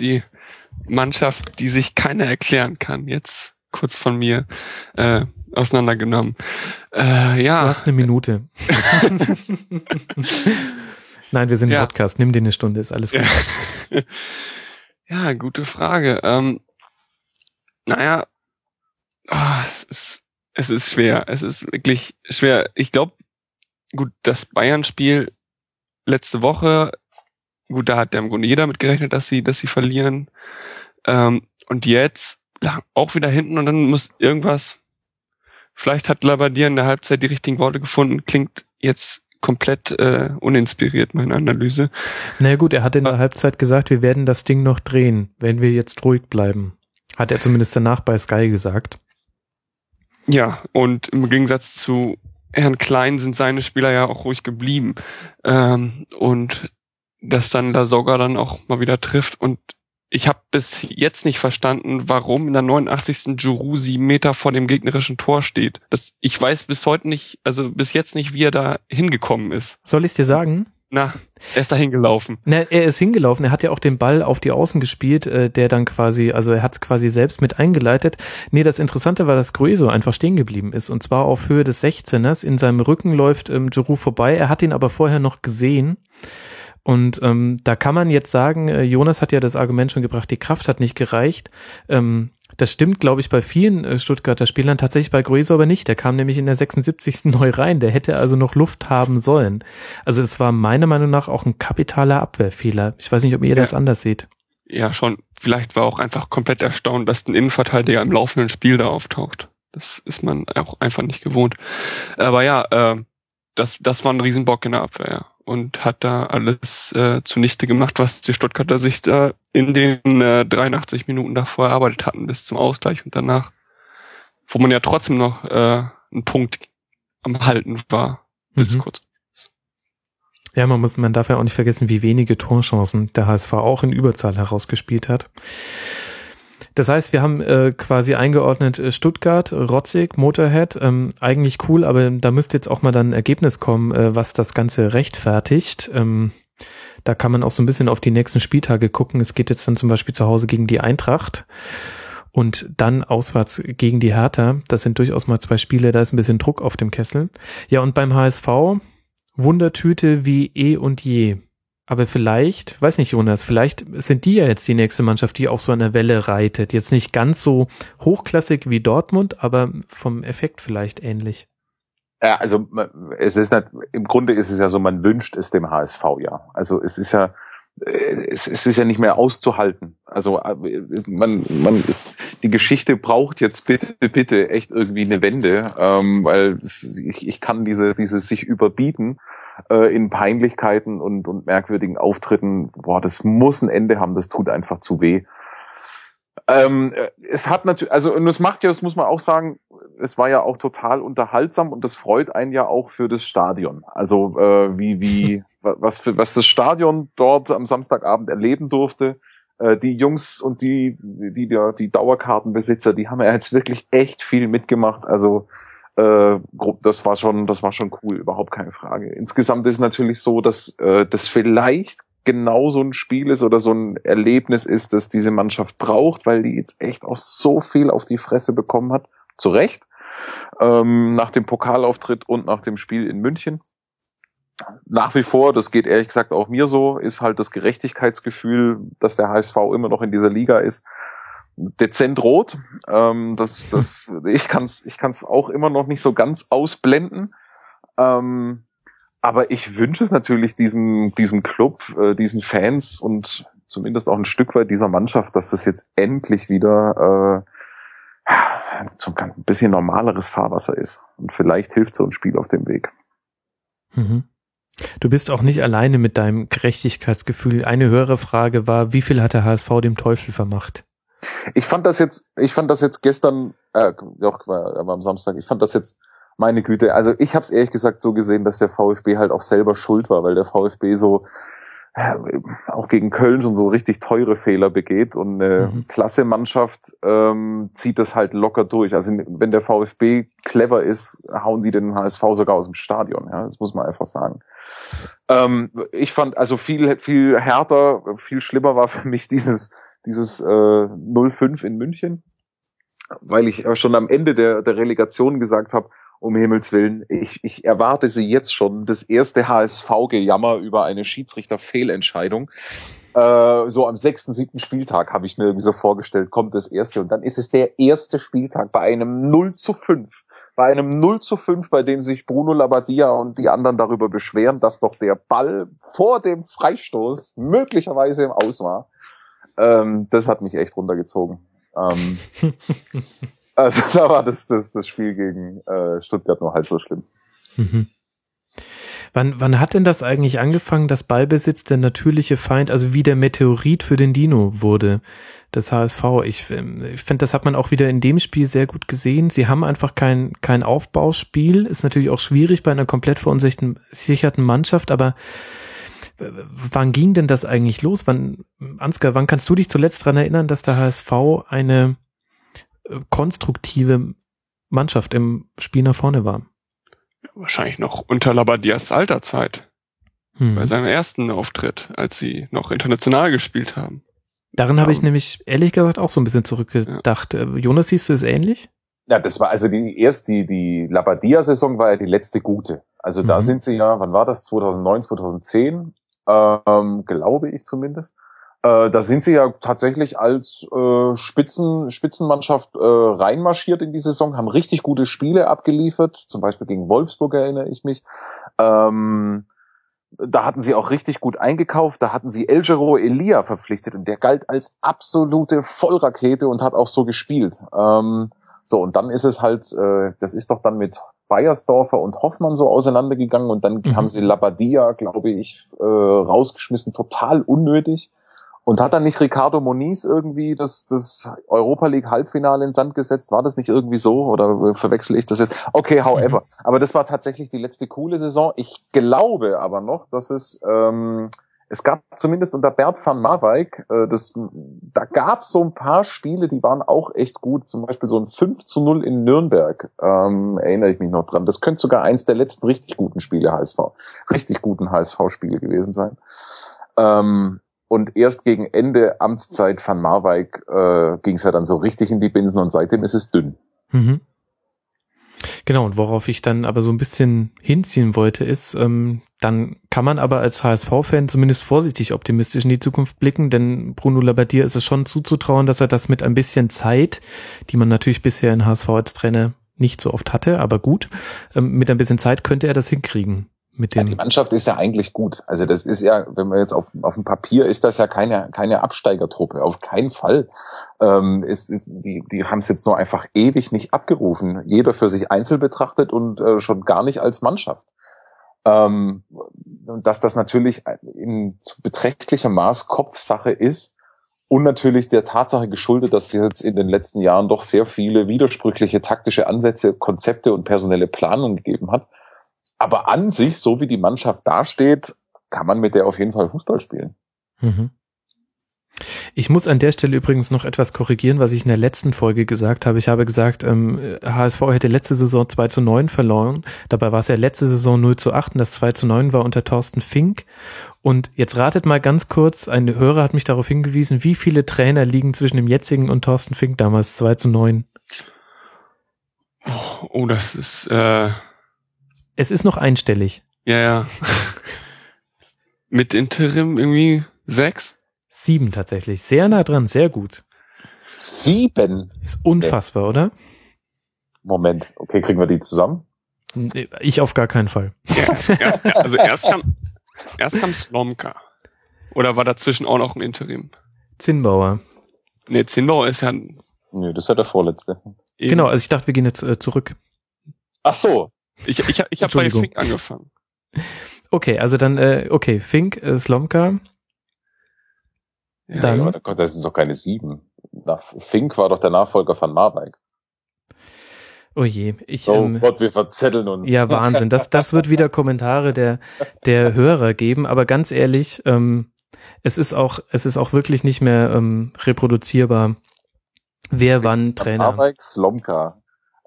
Die Mannschaft, die sich keiner erklären kann, jetzt kurz von mir äh, auseinandergenommen. Äh, ja. Du hast eine Minute. <laughs> Nein, wir sind ja. im Podcast. Nimm dir eine Stunde, ist alles gut. Ja, <laughs> ja gute Frage. Ähm, naja, oh, es, ist, es ist schwer. Es ist wirklich schwer. Ich glaube, gut, das Bayern-Spiel letzte Woche, gut, da hat ja im Grunde jeder mit gerechnet, dass sie, dass sie verlieren. Ähm, und jetzt auch wieder hinten und dann muss irgendwas. Vielleicht hat Labadier in der Halbzeit die richtigen Worte gefunden. Klingt jetzt komplett äh, uninspiriert, meine Analyse. naja, gut, er hat in der Halbzeit gesagt, wir werden das Ding noch drehen, wenn wir jetzt ruhig bleiben. Hat er zumindest danach bei Sky gesagt. Ja, und im Gegensatz zu Herrn Klein sind seine Spieler ja auch ruhig geblieben. Ähm, und dass dann da sogar dann auch mal wieder trifft. Und ich habe bis jetzt nicht verstanden, warum in der 89. Giroud sieben Meter vor dem gegnerischen Tor steht. Das, ich weiß bis heute nicht, also bis jetzt nicht, wie er da hingekommen ist. Soll ich dir sagen? Na, er ist da hingelaufen. Na, er ist hingelaufen. Er hat ja auch den Ball auf die Außen gespielt, äh, der dann quasi, also er hat es quasi selbst mit eingeleitet. Nee, das Interessante war, dass Grueso einfach stehen geblieben ist. Und zwar auf Höhe des 16ers. In seinem Rücken läuft ähm, Giroud vorbei. Er hat ihn aber vorher noch gesehen. Und ähm, da kann man jetzt sagen, äh, Jonas hat ja das Argument schon gebracht, die Kraft hat nicht gereicht. Ähm, das stimmt, glaube ich, bei vielen äh, Stuttgarter Spielern, tatsächlich bei Grueso aber nicht. Der kam nämlich in der 76. <laughs> neu rein. Der hätte also noch Luft haben sollen. Also es war meiner Meinung nach auch ein kapitaler Abwehrfehler. Ich weiß nicht, ob ihr ja. das anders seht. ja schon, vielleicht war auch einfach komplett erstaunt, dass ein Innenverteidiger im laufenden Spiel da auftaucht. Das ist man auch einfach nicht gewohnt. Aber ja, äh, das, das war ein Riesenbock in der Abwehr, ja. Und hat da alles äh, zunichte gemacht, was die Stuttgarter sich da in den äh, 83 Minuten davor erarbeitet hatten, bis zum Ausgleich und danach. Wo man ja trotzdem noch äh, einen Punkt am Halten war, bis mhm. kurz ja, man muss, man darf ja auch nicht vergessen, wie wenige Torchancen der HSV auch in Überzahl herausgespielt hat. Das heißt, wir haben äh, quasi eingeordnet äh, Stuttgart, Rotzig, Motorhead, ähm, eigentlich cool, aber da müsste jetzt auch mal dann ein Ergebnis kommen, äh, was das Ganze rechtfertigt. Ähm, da kann man auch so ein bisschen auf die nächsten Spieltage gucken. Es geht jetzt dann zum Beispiel zu Hause gegen die Eintracht und dann auswärts gegen die Hertha. Das sind durchaus mal zwei Spiele, da ist ein bisschen Druck auf dem Kessel. Ja, und beim HSV, Wundertüte wie eh und je. Aber vielleicht, weiß nicht, Jonas, vielleicht sind die ja jetzt die nächste Mannschaft, die auf so einer Welle reitet. Jetzt nicht ganz so hochklassig wie Dortmund, aber vom Effekt vielleicht ähnlich. Ja, also es ist nicht, im Grunde ist es ja so, man wünscht es dem HSV ja. Also es ist ja, es, es ist ja nicht mehr auszuhalten. Also man, man ist, die Geschichte braucht jetzt bitte, bitte echt irgendwie eine Wende, ähm, weil ich, ich kann diese, dieses sich überbieten äh, in Peinlichkeiten und, und merkwürdigen Auftritten, boah, das muss ein Ende haben, das tut einfach zu weh. Ähm, es hat natürlich, also und es macht ja, das muss man auch sagen, es war ja auch total unterhaltsam und das freut einen ja auch für das Stadion. Also äh, wie wie <laughs> was für was das Stadion dort am Samstagabend erleben durfte. Äh, die Jungs und die die die, die Dauerkartenbesitzer, die haben ja jetzt wirklich echt viel mitgemacht. Also äh, das war schon, das war schon cool, überhaupt keine Frage. Insgesamt ist es natürlich so, dass äh, das vielleicht genau so ein Spiel ist oder so ein Erlebnis ist, das diese Mannschaft braucht, weil die jetzt echt auch so viel auf die Fresse bekommen hat. Zu Recht. Ähm, nach dem Pokalauftritt und nach dem Spiel in München. Nach wie vor, das geht ehrlich gesagt auch mir so, ist halt das Gerechtigkeitsgefühl, dass der HSV immer noch in dieser Liga ist, dezent rot. Ähm, das, <laughs> das, ich kann es ich kann's auch immer noch nicht so ganz ausblenden. Ähm, aber ich wünsche es natürlich diesem, diesem Club, äh, diesen Fans und zumindest auch ein Stück weit dieser Mannschaft, dass das jetzt endlich wieder äh, ein bisschen normaleres Fahrwasser ist. Und vielleicht hilft so ein Spiel auf dem Weg. Mhm. Du bist auch nicht alleine mit deinem Gerechtigkeitsgefühl. Eine höhere Frage war, wie viel hat der HSV dem Teufel vermacht? Ich fand das jetzt, ich fand das jetzt gestern, äh, auch war am Samstag, ich fand das jetzt, meine Güte, also ich habe es ehrlich gesagt so gesehen, dass der VfB halt auch selber schuld war, weil der VfB so äh, auch gegen Köln schon so richtig teure Fehler begeht und eine mhm. klasse Mannschaft ähm, zieht das halt locker durch. Also wenn der VfB clever ist, hauen die den HSV sogar aus dem Stadion. Ja, das muss man einfach sagen. Ähm, ich fand also viel viel härter, viel schlimmer war für mich dieses dieses äh, 0-5 in München, weil ich schon am Ende der, der Relegation gesagt habe, um Himmels Willen, ich, ich erwarte sie jetzt schon, das erste HSV-Gejammer über eine Schiedsrichter-Fehlentscheidung. Äh, so am sechsten, siebten Spieltag habe ich mir irgendwie so vorgestellt, kommt das erste und dann ist es der erste Spieltag bei einem 0 zu 5 bei einem 0 zu 5, bei dem sich Bruno Labbadia und die anderen darüber beschweren, dass doch der Ball vor dem Freistoß möglicherweise im Aus war. Ähm, das hat mich echt runtergezogen. Ähm, <laughs> also da war das, das, das Spiel gegen äh, Stuttgart nur halb so schlimm. Mhm. Wann, wann hat denn das eigentlich angefangen, dass Ballbesitz der natürliche Feind, also wie der Meteorit für den Dino wurde, das HSV? Ich, ähm, ich finde, das hat man auch wieder in dem Spiel sehr gut gesehen. Sie haben einfach kein, kein Aufbauspiel, ist natürlich auch schwierig bei einer komplett verunsicherten Mannschaft, aber wann ging denn das eigentlich los? Wann, Ansgar, wann kannst du dich zuletzt dran erinnern, dass der HSV eine äh, konstruktive Mannschaft im Spiel nach vorne war? Wahrscheinlich noch unter Labadias Alterzeit. Hm. Bei seinem ersten Auftritt, als sie noch international gespielt haben. Darin habe ich nämlich ehrlich gesagt auch so ein bisschen zurückgedacht. Ja. Äh, Jonas, siehst du es ähnlich? Ja, das war also die erst die die Labadia-Saison war ja die letzte gute. Also mhm. da sind sie ja, wann war das? 2009, 2010 ähm, glaube ich zumindest. Äh, da sind sie ja tatsächlich als äh, Spitzen, Spitzenmannschaft äh, reinmarschiert in die Saison, haben richtig gute Spiele abgeliefert, zum Beispiel gegen Wolfsburg erinnere ich mich. Ähm, da hatten sie auch richtig gut eingekauft. Da hatten sie Elgero Elia verpflichtet und der galt als absolute Vollrakete und hat auch so gespielt. Ähm, so, und dann ist es halt, äh, das ist doch dann mit Bayersdorfer und Hoffmann so auseinandergegangen und dann mhm. haben sie Labadia, glaube ich, äh, rausgeschmissen, total unnötig. Und hat dann nicht Ricardo Moniz irgendwie das, das Europa League Halbfinale in Sand gesetzt? War das nicht irgendwie so? Oder verwechsel ich das jetzt? Okay, however. Mhm. Aber das war tatsächlich die letzte coole Saison. Ich glaube aber noch, dass es, ähm, es gab zumindest unter Bert van Marwijk, äh, das, da gab es so ein paar Spiele, die waren auch echt gut. Zum Beispiel so ein 5 zu 0 in Nürnberg, ähm, erinnere ich mich noch dran. Das könnte sogar eins der letzten richtig guten Spiele HSV, richtig guten HSV-Spiele gewesen sein. Ähm, und erst gegen Ende Amtszeit von Marwijk äh, ging es ja dann so richtig in die Binsen und seitdem ist es dünn. Mhm. Genau, und worauf ich dann aber so ein bisschen hinziehen wollte, ist, ähm, dann kann man aber als HSV-Fan zumindest vorsichtig optimistisch in die Zukunft blicken, denn Bruno Labbadia ist es schon zuzutrauen, dass er das mit ein bisschen Zeit, die man natürlich bisher in HSV als Trainer nicht so oft hatte, aber gut, ähm, mit ein bisschen Zeit könnte er das hinkriegen mit dem. Ja, die Mannschaft ist ja eigentlich gut. Also das ist ja, wenn man jetzt auf, auf dem Papier ist das ja keine, keine Absteigertruppe. Auf keinen Fall. Ähm, ist, ist, die die haben es jetzt nur einfach ewig nicht abgerufen. Jeder für sich einzeln betrachtet und äh, schon gar nicht als Mannschaft. Ähm, dass das natürlich in beträchtlichem Maß Kopfsache ist und natürlich der Tatsache geschuldet, dass es jetzt in den letzten Jahren doch sehr viele widersprüchliche taktische Ansätze, Konzepte und personelle Planung gegeben hat aber an sich, so wie die Mannschaft dasteht, kann man mit der auf jeden Fall Fußball spielen. Mhm. Ich muss an der Stelle übrigens noch etwas korrigieren, was ich in der letzten Folge gesagt habe. Ich habe gesagt, ähm, HSV hätte letzte Saison 2 zu 9 verloren. Dabei war es ja letzte Saison 0 zu 8 und das 2 zu 9 war unter Thorsten Fink. Und jetzt ratet mal ganz kurz, ein Hörer hat mich darauf hingewiesen, wie viele Trainer liegen zwischen dem jetzigen und Thorsten Fink damals 2 zu 9? Oh, das ist... Äh es ist noch einstellig. Ja, ja. Mit Interim irgendwie sechs? Sieben tatsächlich. Sehr nah dran, sehr gut. Sieben? Ist unfassbar, oder? Moment, okay, kriegen wir die zusammen? Ich auf gar keinen Fall. Ja, ja, also erst kam, erst kam Slomka. Oder war dazwischen auch noch ein Interim? Zinnbauer. Nee, Zinnbauer ist ja... Nee, das ist ja der vorletzte. Eben. Genau, also ich dachte, wir gehen jetzt äh, zurück. Ach so, ich, ich, ich habe bei Fink angefangen. Okay, also dann, äh, okay, Fink, äh, Slomka. Ja, dann, ja, aber das ist doch keine sieben. Fink war doch der Nachfolger von Marwijk. Oh je, ich. Oh ähm, Gott, wir verzetteln uns. Ja, Wahnsinn. Das, das wird wieder Kommentare der, der Hörer geben, aber ganz ehrlich, ähm, es ist auch, es ist auch wirklich nicht mehr ähm, reproduzierbar. Wer wann Trainer? Marwijk, Slomka.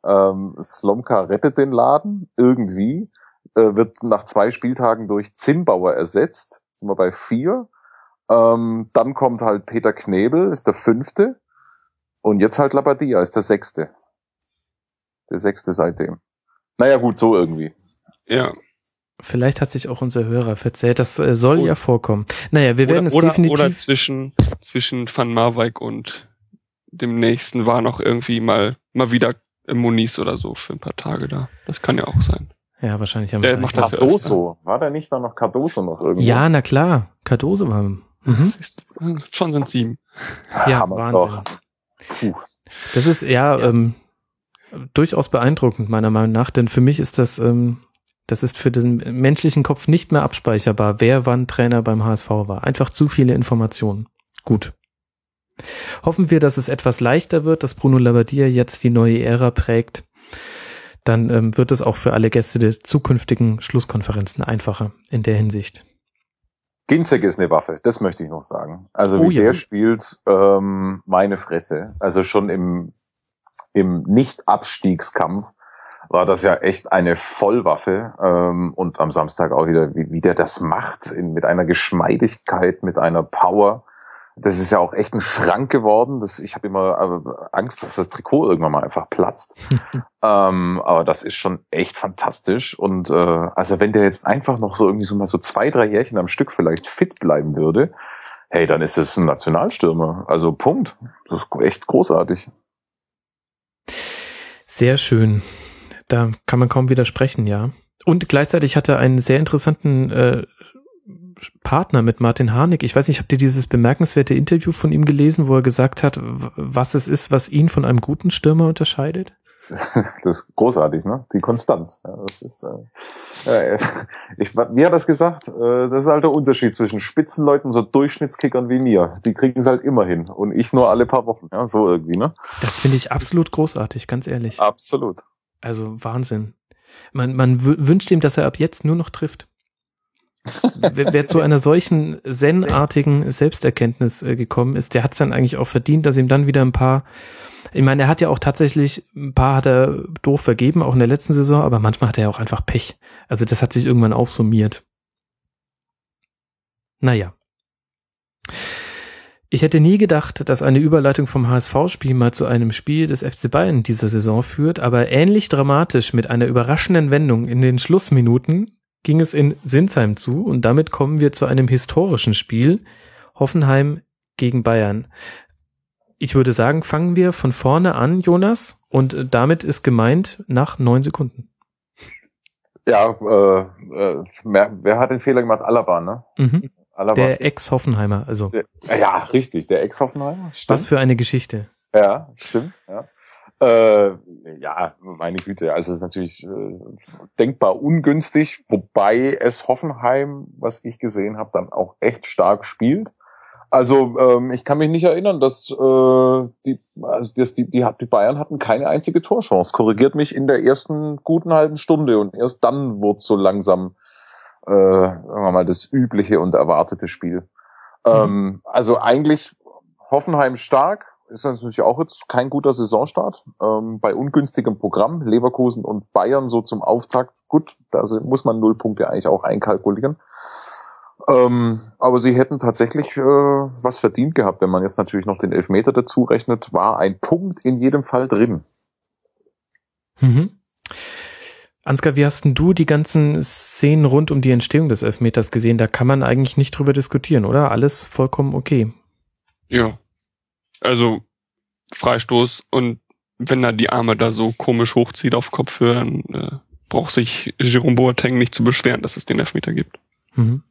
Ähm, Slomka rettet den Laden irgendwie, äh, wird nach zwei Spieltagen durch Zinnbauer ersetzt. Sind wir bei vier. Ähm, dann kommt halt Peter Knebel, ist der fünfte. Und jetzt halt Labadia, ist der sechste. Der sechste seitdem. Naja, gut, so irgendwie. Ja. Vielleicht hat sich auch unser Hörer verzählt. Das äh, soll oder, ja vorkommen. Naja, wir werden oder, es definitiv. Oder zwischen, zwischen Van Marwijk und dem nächsten war noch irgendwie mal, mal wieder Moniz oder so für ein paar Tage da. Das kann ja auch sein. Ja, wahrscheinlich haben der macht das Cardoso. War da nicht da noch Cardoso noch irgendwie? Ja, na klar. Cardoso war. Mhm. Schon sind sieben. Ja, Hammer's Wahnsinn. Doch. Puh. Das ist ja ähm, durchaus beeindruckend meiner Meinung nach, denn für mich ist das ähm, das ist für den menschlichen Kopf nicht mehr abspeicherbar, wer wann Trainer beim HSV war. Einfach zu viele Informationen. Gut. Hoffen wir, dass es etwas leichter wird, dass Bruno Labbadia jetzt die neue Ära prägt. Dann ähm, wird es auch für alle Gäste der zukünftigen Schlusskonferenzen einfacher in der Hinsicht. Ginzek ist eine Waffe, das möchte ich noch sagen. Also wie oh, ja. der spielt, ähm, meine Fresse. Also schon im, im Nicht-Abstiegskampf war das ja echt eine Vollwaffe. Ähm, und am Samstag auch wieder, wie, wie der das macht, in, mit einer Geschmeidigkeit, mit einer Power. Das ist ja auch echt ein Schrank geworden. Das, ich habe immer äh, Angst, dass das Trikot irgendwann mal einfach platzt. <laughs> ähm, aber das ist schon echt fantastisch. Und äh, also wenn der jetzt einfach noch so irgendwie so mal so zwei, drei Jährchen am Stück vielleicht fit bleiben würde, hey, dann ist es ein Nationalstürmer. Also Punkt. Das ist echt großartig. Sehr schön. Da kann man kaum widersprechen, ja. Und gleichzeitig hat er einen sehr interessanten äh, Partner mit Martin Harnik. Ich weiß nicht, habt ihr dieses bemerkenswerte Interview von ihm gelesen, wo er gesagt hat, was es ist, was ihn von einem guten Stürmer unterscheidet? <laughs> Das ist großartig, ne? Die Konstanz. Ja, das ist, äh, <laughs> ich, wie hat das gesagt? Äh, das ist halt der Unterschied zwischen Spitzenleuten, so Durchschnittskickern wie mir. Die kriegen es halt immer hin und ich nur alle paar Wochen. Ja, so irgendwie, ne? Das finde ich absolut großartig, ganz ehrlich. Absolut. Also Wahnsinn. Man, man wünscht ihm, dass er ab jetzt nur noch trifft. Wer, wer zu einer solchen zen-artigen Selbsterkenntnis äh, gekommen ist, der hat es dann eigentlich auch verdient, dass ihm dann wieder ein paar ich meine, er hat ja auch tatsächlich, ein paar hat er doof vergeben, auch in der letzten Saison, aber manchmal hat er auch einfach Pech. Also das hat sich irgendwann aufsummiert. Naja. Ich hätte nie gedacht, dass eine Überleitung vom HSV-Spiel mal zu einem Spiel des FC Bayern dieser Saison führt, aber ähnlich dramatisch mit einer überraschenden Wendung in den Schlussminuten ging es in Sinsheim zu und damit kommen wir zu einem historischen Spiel. Hoffenheim gegen Bayern ich würde sagen, fangen wir von vorne an, Jonas, und äh, damit ist gemeint nach neun Sekunden. Ja, äh, äh, wer, wer hat den Fehler gemacht? Alaba, ne? Mhm. Alaba. Der Ex-Hoffenheimer, also. Der, ja, richtig, der Ex-Hoffenheimer. Was für eine Geschichte. Ja, stimmt, ja. Äh, ja, meine Güte, also es ist natürlich äh, denkbar ungünstig, wobei es Hoffenheim, was ich gesehen habe, dann auch echt stark spielt. Also ähm, ich kann mich nicht erinnern, dass äh, die, also das, die, die, die Bayern hatten keine einzige Torchance. Korrigiert mich in der ersten guten halben Stunde und erst dann wurde so langsam, äh, sagen wir mal, das übliche und erwartete Spiel. Mhm. Ähm, also eigentlich Hoffenheim stark, ist natürlich auch jetzt kein guter Saisonstart. Ähm, bei ungünstigem Programm, Leverkusen und Bayern so zum Auftakt, gut, da muss man null Punkte eigentlich auch einkalkulieren. Ähm, aber sie hätten tatsächlich äh, was verdient gehabt, wenn man jetzt natürlich noch den Elfmeter dazu rechnet, war ein Punkt in jedem Fall drin. Mhm. Ansgar, wie hast denn du die ganzen Szenen rund um die Entstehung des Elfmeters gesehen? Da kann man eigentlich nicht drüber diskutieren, oder? Alles vollkommen okay. Ja. Also Freistoß und wenn er die Arme da so komisch hochzieht auf Kopfhörer, dann äh, braucht sich Jerome Boateng nicht zu beschweren, dass es den Elfmeter gibt. Mhm.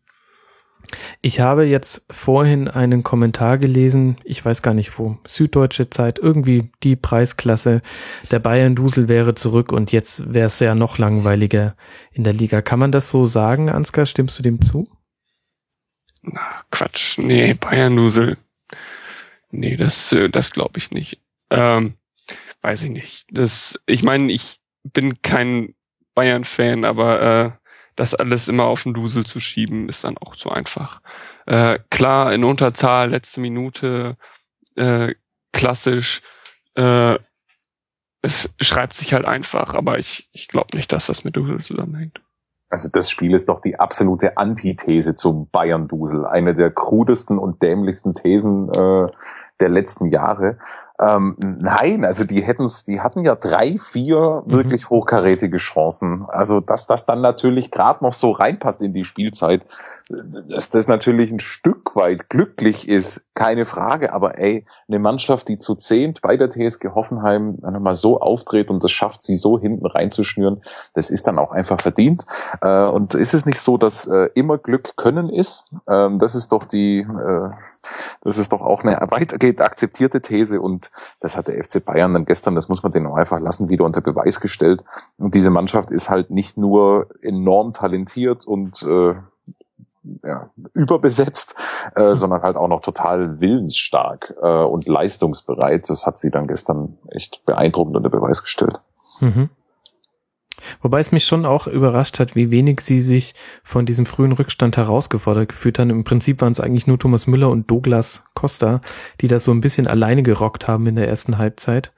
Ich habe jetzt vorhin einen Kommentar gelesen, ich weiß gar nicht wo, Süddeutsche Zeit, irgendwie die Preisklasse, der Bayern-Dusel wäre zurück und jetzt wäre es ja noch langweiliger in der Liga. Kann man das so sagen, Ansgar? Stimmst du dem zu? Na, Quatsch, nee, Bayern-Dusel. Nee, das, äh, das glaube ich nicht. Ähm, weiß ich nicht. Das, ich meine, ich bin kein Bayern-Fan, aber äh, das alles immer auf den Dusel zu schieben, ist dann auch zu einfach. Äh, klar, in Unterzahl, letzte Minute, äh, klassisch, äh, es schreibt sich halt einfach, aber ich, ich glaube nicht, dass das mit Dusel zusammenhängt. Also das Spiel ist doch die absolute Antithese zum Bayern-Dusel. Eine der krudesten und dämlichsten Thesen äh, der letzten Jahre. Ähm, nein, also die hätten's, die hatten ja drei, vier mhm. wirklich hochkarätige Chancen. Also dass das dann natürlich gerade noch so reinpasst in die Spielzeit, dass das natürlich ein Stück weit glücklich ist, keine Frage. Aber ey, eine Mannschaft, die zu zehnt bei der TSG Hoffenheim dann mal so auftritt und das schafft, sie so hinten reinzuschnüren, das ist dann auch einfach verdient. Äh, und ist es nicht so, dass äh, immer Glück können ist? Ähm, das ist doch die, äh, das ist doch auch eine <laughs> weitergeht akzeptierte These und das hat der FC Bayern dann gestern, das muss man denen auch einfach lassen, wieder unter Beweis gestellt. Und diese Mannschaft ist halt nicht nur enorm talentiert und äh, ja, überbesetzt, äh, <laughs> sondern halt auch noch total willensstark äh, und leistungsbereit. Das hat sie dann gestern echt beeindruckend unter Beweis gestellt. Mhm. Wobei es mich schon auch überrascht hat, wie wenig sie sich von diesem frühen Rückstand herausgefordert gefühlt haben. Im Prinzip waren es eigentlich nur Thomas Müller und Douglas Costa, die das so ein bisschen alleine gerockt haben in der ersten Halbzeit.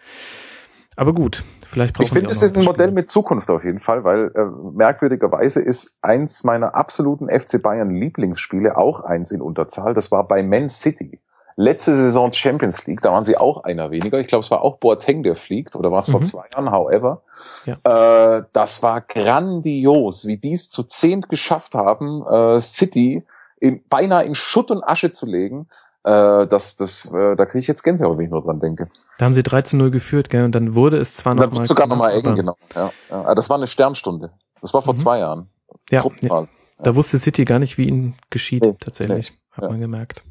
Aber gut, vielleicht brauchen Ich finde, es ist ein Modell mit Zukunft auf jeden Fall, weil äh, merkwürdigerweise ist eins meiner absoluten FC Bayern Lieblingsspiele auch eins in Unterzahl. Das war bei Man City letzte Saison Champions League, da waren sie auch einer weniger. Ich glaube, es war auch Boateng, der fliegt, oder war es vor mhm. zwei Jahren, however. Ja. Äh, das war grandios, wie die es zu zehnt geschafft haben, äh, City in, beinahe in Schutt und Asche zu legen. Äh, das, das, äh, da kriege ich jetzt Gänsehaut, wenn ich nur dran denke. Da haben sie 3 zu 0 geführt, gell? Und dann wurde es zwar noch mal sogar noch mal eng, genau. Ja, ja. Das war eine Sternstunde. Das war vor mhm. zwei Jahren. Ja, ja. Da wusste City gar nicht, wie ihnen geschieht, nee, tatsächlich, nee, hat man gemerkt.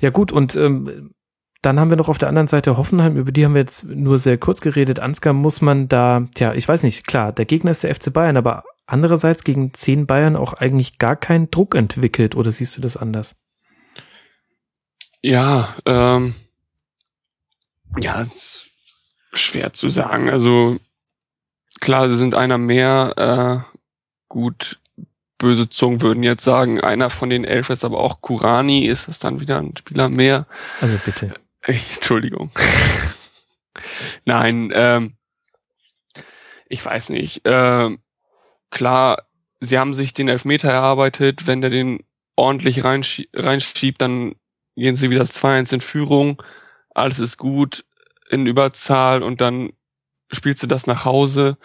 Ja gut, und ähm, dann haben wir noch auf der anderen Seite Hoffenheim, über die haben wir jetzt nur sehr kurz geredet. Ansgar muss man da, tja, ich weiß nicht, klar, der Gegner ist der FC Bayern, aber andererseits gegen zehn Bayern auch eigentlich gar keinen Druck entwickelt, oder siehst du das anders? Ja, ähm, ja, schwer zu sagen. Also klar, sie sind einer mehr, äh, gut, böse Zungen würden jetzt sagen, einer von den elf ist aber auch Kurani, ist das dann wieder ein Spieler mehr? Also bitte. <laughs> Entschuldigung. Nein, ähm, ich weiß nicht. Ähm, klar, sie haben sich den Elfmeter erarbeitet. Wenn der den ordentlich reinschie reinschiebt, dann gehen sie wieder 2-1 in Führung. Alles ist gut in Überzahl und dann spielst du das nach Hause.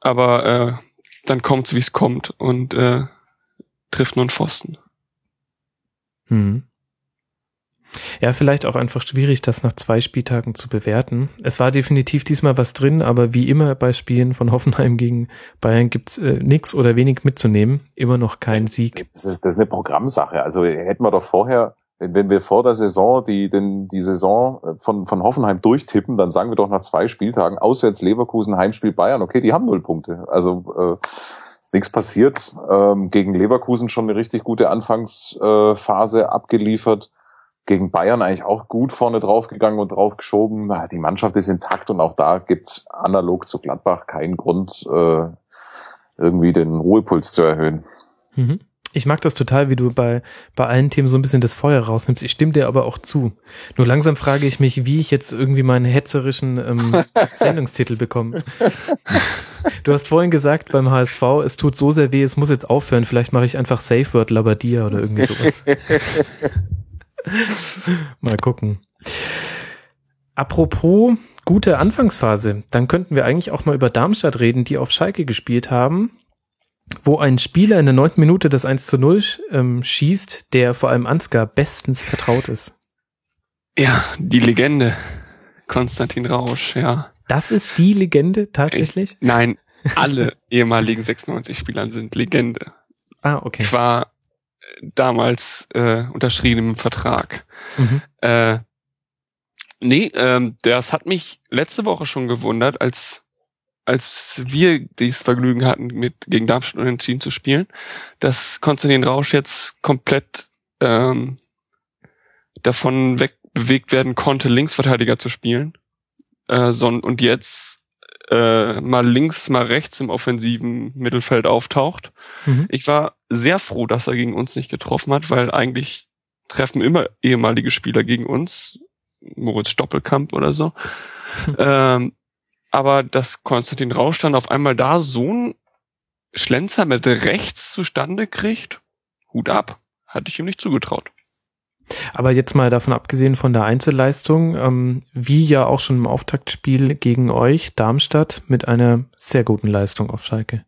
Aber äh, dann kommt's, wie es kommt und äh, trifft nur einen Pfosten. Hm. Ja, vielleicht auch einfach schwierig, das nach zwei Spieltagen zu bewerten. Es war definitiv diesmal was drin, aber wie immer bei Spielen von Hoffenheim gegen Bayern gibt's äh, nichts oder wenig mitzunehmen. Immer noch kein Sieg. Das ist, das ist eine Programmsache. Also hätten wir doch vorher, wenn wir vor der Saison die, den, die Saison von, von Hoffenheim durchtippen, dann sagen wir doch nach zwei Spieltagen, auswärts Leverkusen, Heimspiel Bayern, okay, die haben null Punkte. Also äh, ist nichts passiert. Ähm, gegen Leverkusen schon eine richtig gute Anfangsphase äh, abgeliefert gegen Bayern eigentlich auch gut vorne draufgegangen und draufgeschoben. Die Mannschaft ist intakt und auch da gibt's analog zu Gladbach keinen Grund, äh, irgendwie den Ruhepuls zu erhöhen. Mhm. Ich mag das total, wie du bei, bei allen Themen so ein bisschen das Feuer rausnimmst. Ich stimme dir aber auch zu. Nur langsam frage ich mich, wie ich jetzt irgendwie meinen hetzerischen ähm, <laughs> Sendungstitel bekomme. Du hast vorhin gesagt beim HSV, es tut so sehr weh, es muss jetzt aufhören. Vielleicht mache ich einfach Safe Word Labadia oder irgendwie sowas. <laughs> Mal gucken. Apropos gute Anfangsphase, dann könnten wir eigentlich auch mal über Darmstadt reden, die auf Schalke gespielt haben, wo ein Spieler in der neunten Minute das 1 zu 0 ähm, schießt, der vor allem Ansgar bestens vertraut ist. Ja, die Legende. Konstantin Rausch, ja. Das ist die Legende tatsächlich? Ich, nein, alle ehemaligen 96-Spielern sind Legende. Ah, okay. Ich war damals äh, unterschriebenem Vertrag. Mhm. Äh, nee, ähm, das hat mich letzte Woche schon gewundert, als als wir dieses Vergnügen hatten, mit gegen Darmstadt unentschieden zu spielen, dass Konstantin Rausch jetzt komplett ähm, davon wegbewegt werden konnte, Linksverteidiger zu spielen. Äh, so, und jetzt äh, mal links, mal rechts im offensiven Mittelfeld auftaucht. Mhm. Ich war sehr froh, dass er gegen uns nicht getroffen hat, weil eigentlich treffen immer ehemalige Spieler gegen uns. Moritz Stoppelkamp oder so. <laughs> ähm, aber dass Konstantin Rausch dann auf einmal da so ein Schlenzer mit rechts zustande kriegt, Hut ab. Hatte ich ihm nicht zugetraut. Aber jetzt mal davon abgesehen von der Einzelleistung, ähm, wie ja auch schon im Auftaktspiel gegen euch, Darmstadt, mit einer sehr guten Leistung auf Schalke.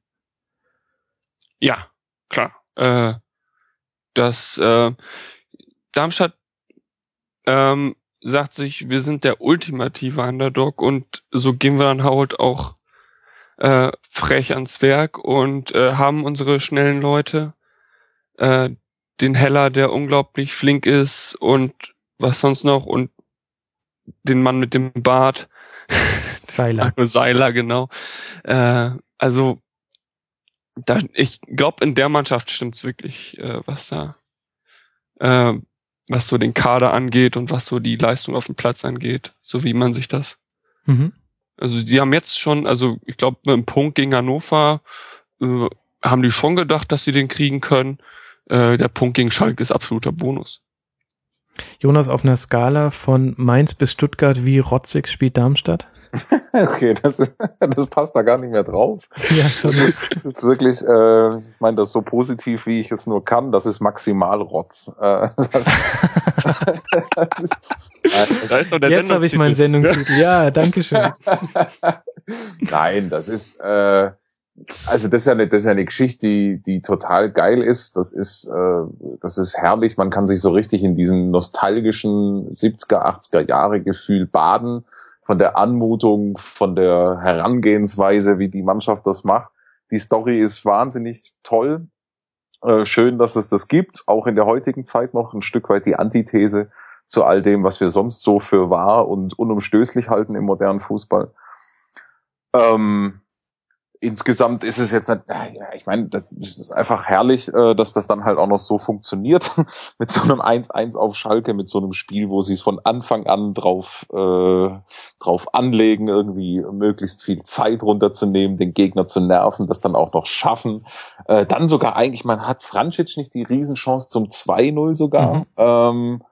Ja, klar. Äh, das äh, Darmstadt ähm, sagt sich, wir sind der ultimative Underdog und so gehen wir dann halt auch äh, frech ans Werk und äh, haben unsere schnellen Leute. Äh, den Heller, der unglaublich flink ist und was sonst noch und den Mann mit dem Bart. <laughs> Seiler. Seiler, genau. Äh, also da, ich glaube, in der Mannschaft stimmt's wirklich, äh, was da, äh, was so den Kader angeht und was so die Leistung auf dem Platz angeht, so wie man sich das. Mhm. Also die haben jetzt schon, also ich glaube, mit einem Punkt gegen Hannover äh, haben die schon gedacht, dass sie den kriegen können äh, der Punkt gegen Schalke ist absoluter Bonus. Jonas, auf einer Skala von Mainz bis Stuttgart, wie rotzig spielt Darmstadt? <laughs> okay, das, das passt da gar nicht mehr drauf. Ja, das, ist, das ist wirklich, äh, ich meine das so positiv, wie ich es nur kann, das ist maximal Rotz. Äh, <laughs> das, <laughs> da ist doch der Jetzt habe ich meinen Sendungstitel. Ja, danke schön. Nein, das ist, äh, also das ist ja eine, das ist ja eine Geschichte, die, die total geil ist. Das ist, äh, das ist herrlich. Man kann sich so richtig in diesen nostalgischen 70er, 80er Jahre Gefühl baden. Von der Anmutung, von der Herangehensweise, wie die Mannschaft das macht. Die Story ist wahnsinnig toll. Äh, schön, dass es das gibt. Auch in der heutigen Zeit noch ein Stück weit die Antithese zu all dem, was wir sonst so für wahr und unumstößlich halten im modernen Fußball. Ähm, insgesamt ist es jetzt, nicht, ich meine, das ist einfach herrlich, äh, dass das dann halt auch noch so funktioniert <laughs> mit so einem 1-1 auf Schalke, mit so einem Spiel, wo sie es von Anfang an drauf, äh, drauf anlegen, irgendwie möglichst viel Zeit runterzunehmen, den Gegner zu nerven, das dann auch noch schaffen. Äh, dann sogar eigentlich, man hat Francic nicht die Riesenchance zum 2-0 sogar. Mhm. Ähm,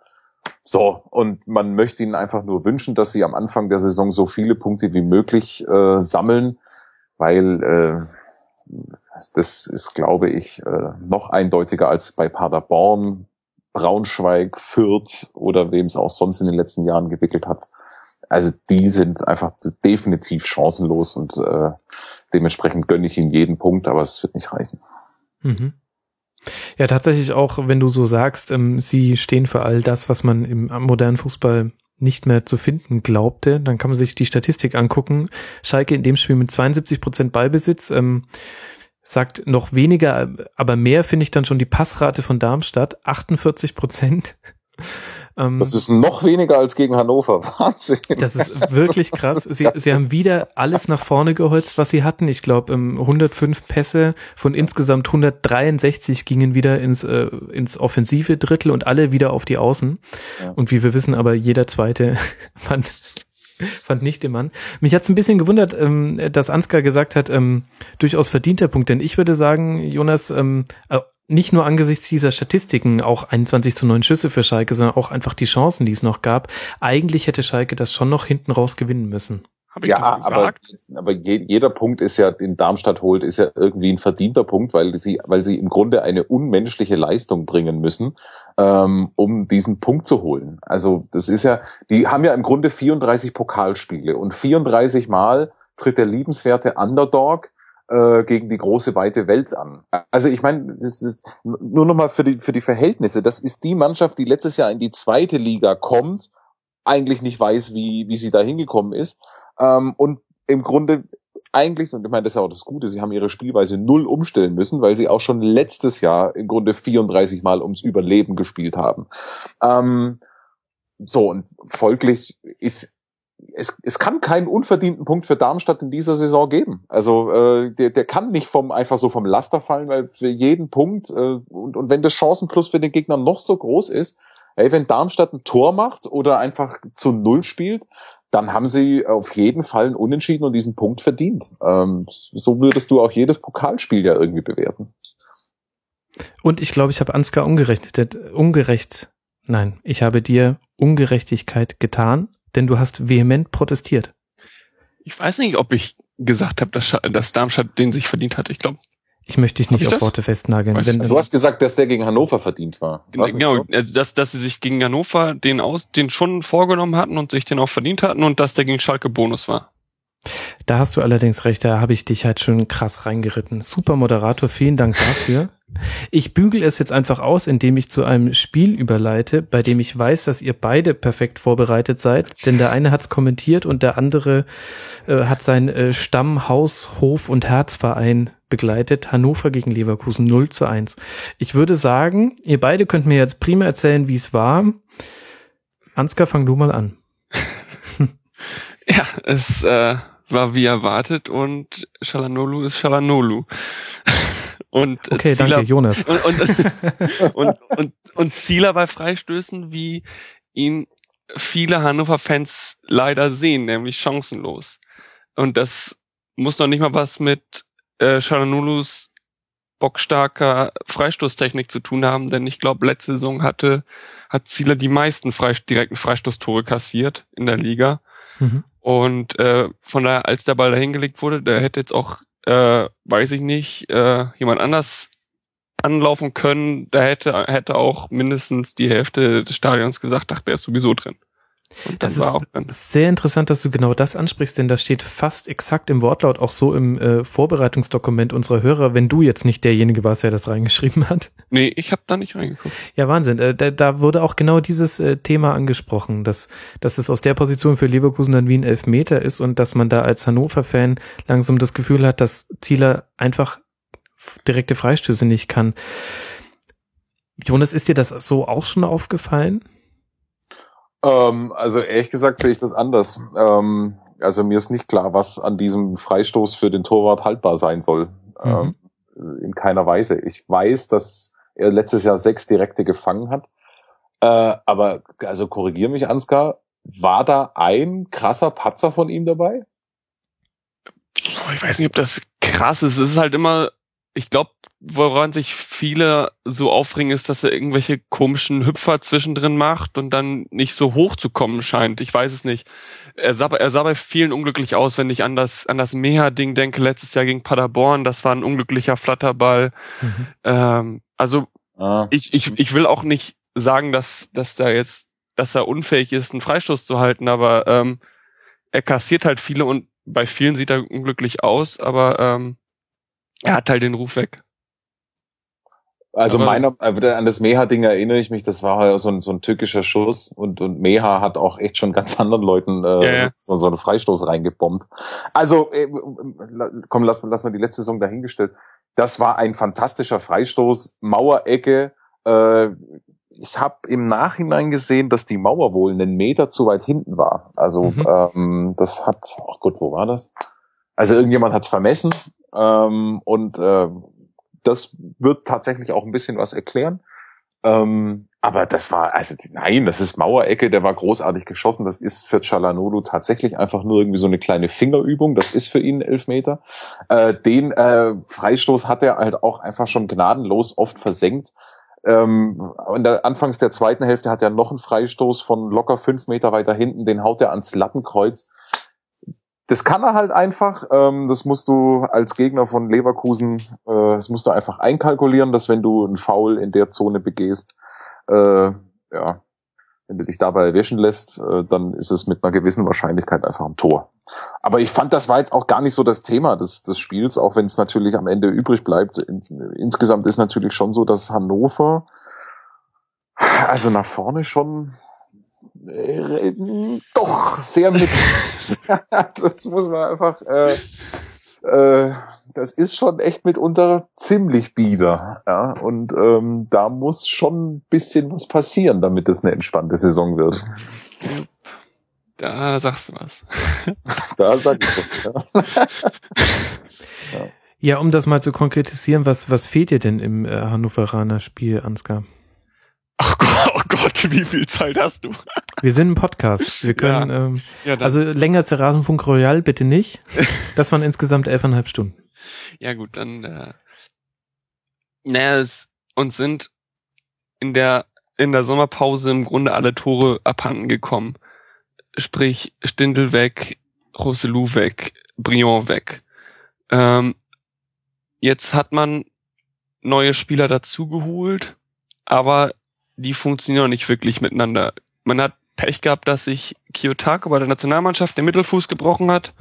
so, und man möchte ihnen einfach nur wünschen, dass sie am Anfang der Saison so viele Punkte wie möglich äh, sammeln, weil äh, das ist, glaube ich, äh, noch eindeutiger als bei Paderborn, Braunschweig, Fürth oder wem es auch sonst in den letzten Jahren gewickelt hat. Also die sind einfach definitiv chancenlos und äh, dementsprechend gönne ich ihnen jeden Punkt, aber es wird nicht reichen. Mhm. Ja, tatsächlich auch, wenn du so sagst, ähm, sie stehen für all das, was man im modernen Fußball nicht mehr zu finden glaubte, dann kann man sich die Statistik angucken. Schalke in dem Spiel mit 72 Prozent Ballbesitz, ähm, sagt noch weniger, aber mehr finde ich dann schon die Passrate von Darmstadt, 48 Prozent. Ähm, das ist noch weniger als gegen Hannover. <laughs> Wahnsinn. Das ist wirklich krass. Sie, sie haben wieder alles nach vorne geholzt, was sie hatten. Ich glaube, 105 Pässe von insgesamt 163 gingen wieder ins, äh, ins offensive Drittel und alle wieder auf die Außen. Ja. Und wie wir wissen, aber jeder zweite <laughs> fand fand nicht den Mann. Mich hat's ein bisschen gewundert, ähm, dass Ansgar gesagt hat, ähm, durchaus verdienter Punkt, denn ich würde sagen, Jonas, ähm, äh, nicht nur angesichts dieser Statistiken auch 21 zu 9 Schüsse für Schalke, sondern auch einfach die Chancen, die es noch gab. Eigentlich hätte Schalke das schon noch hinten raus gewinnen müssen. Hab ich ja, das aber, aber je, jeder Punkt ist ja, den Darmstadt holt, ist ja irgendwie ein verdienter Punkt, weil sie, weil sie im Grunde eine unmenschliche Leistung bringen müssen, ähm, um diesen Punkt zu holen. Also das ist ja, die haben ja im Grunde 34 Pokalspiele und 34 Mal tritt der liebenswerte Underdog äh, gegen die große weite Welt an. Also ich meine, das ist nur nochmal für die für die Verhältnisse. Das ist die Mannschaft, die letztes Jahr in die zweite Liga kommt, eigentlich nicht weiß, wie wie sie da hingekommen ist ähm, und im Grunde eigentlich, und ich meine, das ist auch das Gute, sie haben ihre Spielweise null umstellen müssen, weil sie auch schon letztes Jahr im Grunde 34 Mal ums Überleben gespielt haben. Ähm, so, und folglich ist es, es kann keinen unverdienten Punkt für Darmstadt in dieser Saison geben. Also äh, der, der kann nicht vom einfach so vom Laster fallen, weil für jeden Punkt äh, und, und wenn das Chancenplus für den Gegner noch so groß ist, ey, wenn Darmstadt ein Tor macht oder einfach zu Null spielt, dann haben sie auf jeden Fall einen Unentschieden und diesen Punkt verdient. Ähm, so würdest du auch jedes Pokalspiel ja irgendwie bewerten. Und ich glaube, ich habe Ansgar ungerechnet, ungerecht, nein, ich habe dir Ungerechtigkeit getan denn du hast vehement protestiert. Ich weiß nicht, ob ich gesagt habe, dass, dass Darmstadt den sich verdient hat. Ich glaube. Ich möchte dich nicht auf das? Worte festnageln. Wenn, du hast gesagt, dass der gegen Hannover verdient war. genau, so? also dass, dass sie sich gegen Hannover den aus, den schon vorgenommen hatten und sich den auch verdient hatten und dass der gegen Schalke Bonus war. Da hast du allerdings recht, da habe ich dich halt schon krass reingeritten. Super Moderator, vielen Dank dafür. Ich bügel es jetzt einfach aus, indem ich zu einem Spiel überleite, bei dem ich weiß, dass ihr beide perfekt vorbereitet seid, denn der eine hat's kommentiert und der andere äh, hat sein äh, Stamm, Haus, Hof und Herzverein begleitet. Hannover gegen Leverkusen 0 zu 1. Ich würde sagen, ihr beide könnt mir jetzt prima erzählen, wie es war. Ansgar, fang du mal an. <laughs> ja, es äh, war wie erwartet und Shalanolu ist Shalanolu. <laughs> und äh, okay, Zieler, danke, Jonas. <laughs> Und, und, und, und, und Zieler bei Freistößen, wie ihn viele Hannover-Fans leider sehen, nämlich chancenlos. Und das muss noch nicht mal was mit äh, Shalanolus bockstarker Freistoßtechnik zu tun haben, denn ich glaube, letzte Saison hatte hat Zieler die meisten Freist direkten Freistoßtore kassiert in der Liga. Mhm. Und äh, von daher, als der Ball da hingelegt wurde, der hätte jetzt auch, äh, weiß ich nicht, äh, jemand anders anlaufen können, da hätte, hätte auch mindestens die Hälfte des Stadions gesagt, ach, der ist sowieso drin. Das ist sehr interessant, dass du genau das ansprichst, denn das steht fast exakt im Wortlaut auch so im äh, Vorbereitungsdokument unserer Hörer, wenn du jetzt nicht derjenige warst, der das reingeschrieben hat. Nee, ich habe da nicht reingeguckt. Ja, Wahnsinn. Äh, da, da wurde auch genau dieses äh, Thema angesprochen, dass, dass es aus der Position für Leverkusen dann wie ein Elfmeter ist und dass man da als Hannover-Fan langsam das Gefühl hat, dass Zieler einfach direkte Freistöße nicht kann. Jonas, ist dir das so auch schon aufgefallen? Ähm, also ehrlich gesagt sehe ich das anders. Ähm, also mir ist nicht klar, was an diesem Freistoß für den Torwart haltbar sein soll. Mhm. Ähm, in keiner Weise. Ich weiß, dass er letztes Jahr sechs Direkte gefangen hat. Äh, aber also korrigier mich, Ansgar, war da ein krasser Patzer von ihm dabei? Ich weiß nicht, ob das krass ist. Es ist halt immer ich glaube, woran sich viele so aufregen, ist, dass er irgendwelche komischen Hüpfer zwischendrin macht und dann nicht so hoch zu kommen scheint. Ich weiß es nicht. Er sah, er sah bei vielen unglücklich aus, wenn ich an das, an das Meha-Ding denke, letztes Jahr gegen Paderborn. Das war ein unglücklicher Flatterball. Mhm. Ähm, also, ah. ich, ich, ich will auch nicht sagen, dass, dass da jetzt, dass er unfähig ist, einen Freistoß zu halten, aber ähm, er kassiert halt viele und bei vielen sieht er unglücklich aus, aber ähm, er hat halt den Ruf weg. Also Aber meiner, äh, an das Meha-Ding erinnere ich mich, das war so ein, so ein türkischer Schuss und, und Meha hat auch echt schon ganz <laughs> anderen Leuten äh, ja, ja. So, so einen Freistoß reingebombt. Also, äh, komm, lass, lass mal die letzte Saison dahingestellt. Das war ein fantastischer Freistoß, Mauerecke. Äh, ich habe im Nachhinein gesehen, dass die Mauer wohl einen Meter zu weit hinten war. Also mhm. ähm, das hat, ach Gott, wo war das? Also irgendjemand hat's vermessen ähm, und äh, das wird tatsächlich auch ein bisschen was erklären. Ähm, aber das war, also nein, das ist Mauerecke, der war großartig geschossen. Das ist für Chalanolo tatsächlich einfach nur irgendwie so eine kleine Fingerübung. Das ist für ihn Elfmeter. Äh, den äh, Freistoß hat er halt auch einfach schon gnadenlos oft versenkt. Ähm, der Anfangs der zweiten Hälfte hat er noch einen Freistoß von locker fünf Meter weiter hinten, den haut er ans Lattenkreuz das kann er halt einfach. Ähm, das musst du als Gegner von Leverkusen, äh, das musst du einfach einkalkulieren, dass wenn du einen Foul in der Zone begehst, äh, ja, wenn du dich dabei erwischen lässt, äh, dann ist es mit einer gewissen Wahrscheinlichkeit einfach ein Tor. Aber ich fand, das war jetzt auch gar nicht so das Thema des, des Spiels, auch wenn es natürlich am Ende übrig bleibt. In, insgesamt ist natürlich schon so, dass Hannover also nach vorne schon äh, doch sehr mit. <laughs> das muss man einfach. Äh, äh, das ist schon echt mitunter ziemlich bieder. Ja? Und ähm, da muss schon ein bisschen was passieren, damit es eine entspannte Saison wird. Da sagst du was. <laughs> da sag ich was, ja. ja. ja. um das mal zu konkretisieren, was, was fehlt dir denn im äh, Hannoveraner Spiel, Ansgar? Ach Gott, oh Gott, wie viel Zeit hast du? Wir sind ein Podcast. Wir können, ja. Ähm, ja, also länger als der Rasenfunk Royal bitte nicht. <laughs> Das waren insgesamt elfeinhalb Stunden. Ja gut, dann, äh, naja, es, uns sind in der, in der Sommerpause im Grunde alle Tore abhanden gekommen. Sprich, Stindel weg, Roselou weg, Briand weg. Ähm, jetzt hat man neue Spieler dazugeholt, aber die funktionieren nicht wirklich miteinander. Man hat Pech gehabt, dass sich Kiyotako bei der Nationalmannschaft den Mittelfuß gebrochen hat.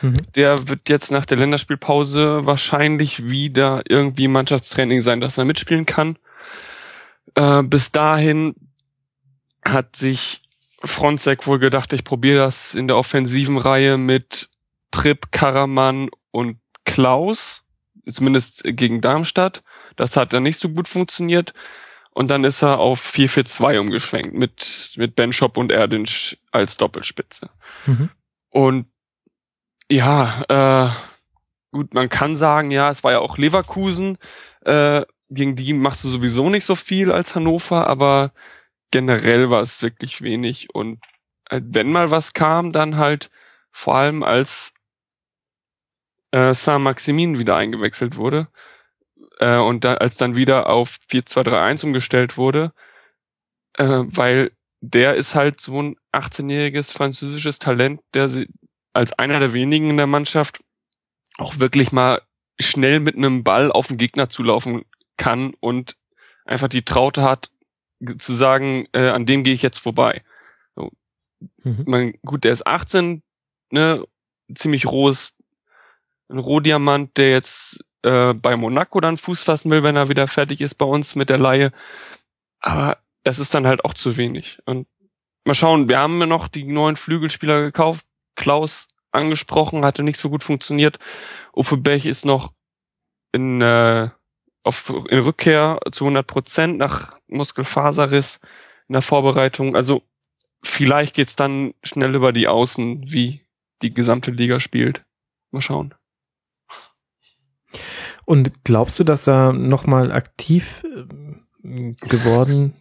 Mhm. Der wird jetzt nach der Länderspielpause wahrscheinlich wieder irgendwie Mannschaftstraining sein, dass er mitspielen kann. Äh, bis dahin hat sich Fronzek wohl gedacht, ich probiere das in der offensiven Reihe mit Prip, Karaman und Klaus, zumindest gegen Darmstadt. Das hat dann nicht so gut funktioniert. Und dann ist er auf 4-4-2 umgeschwenkt mit, mit Benchop und Erdinch als Doppelspitze. Mhm. Und ja, äh, gut, man kann sagen, ja, es war ja auch Leverkusen, äh, gegen die machst du sowieso nicht so viel als Hannover, aber generell war es wirklich wenig. Und äh, wenn mal was kam, dann halt vor allem als äh, Saint-Maximin wieder eingewechselt wurde. Äh, und da, als dann wieder auf 4-2-3-1 umgestellt wurde, äh, weil der ist halt so ein 18-jähriges französisches Talent, der sie als einer der wenigen in der Mannschaft auch wirklich mal schnell mit einem Ball auf den Gegner zulaufen kann und einfach die Traute hat, zu sagen, äh, an dem gehe ich jetzt vorbei. So. mhm. man, gut, der ist 18, ne, ziemlich rohes, ein Rohdiamant, der jetzt äh, bei Monaco dann Fuß fassen will, wenn er wieder fertig ist bei uns mit der Laie. Aber das ist dann halt auch zu wenig. Und mal schauen, wir haben noch die neuen Flügelspieler gekauft. Klaus angesprochen, hatte nicht so gut funktioniert. Uwe Bech ist noch in, äh, auf, in Rückkehr zu 100 Prozent nach Muskelfaserriss in der Vorbereitung. Also vielleicht geht's dann schnell über die Außen, wie die gesamte Liga spielt. Mal schauen. Und glaubst du, dass er nochmal aktiv äh, geworden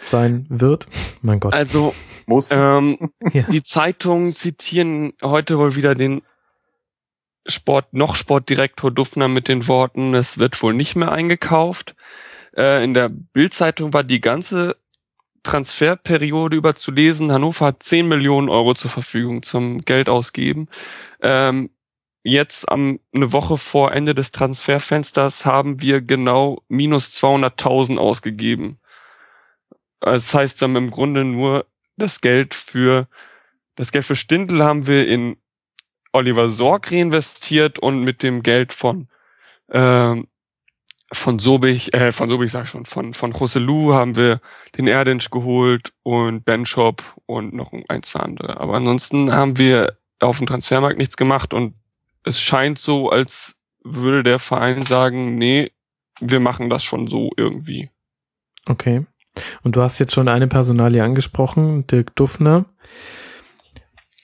sein wird? Mein Gott. Also muss. Ähm, <laughs> ja. Die Zeitungen zitieren heute wohl wieder den Sport, noch Sportdirektor Duffner mit den Worten, es wird wohl nicht mehr eingekauft. Äh, in der Bildzeitung war die ganze Transferperiode über zu lesen, Hannover hat 10 Millionen Euro zur Verfügung zum Geld ausgeben. Ähm, jetzt am, eine Woche vor Ende des Transferfensters haben wir genau minus 200.000 ausgegeben. Das heißt, wir haben im Grunde nur das Geld für, das Geld für Stindl haben wir in Oliver Sorg reinvestiert und mit dem Geld von, ähm, von Sobich, äh, von Sobich sag ich schon, von, von Rosselu haben wir den Erdinch geholt und Ben Shop und noch ein, zwei andere. Aber ansonsten haben wir auf dem Transfermarkt nichts gemacht und es scheint so, als würde der Verein sagen, nee, wir machen das schon so irgendwie. Okay. Und du hast jetzt schon eine Personalie angesprochen, Dirk Duffner.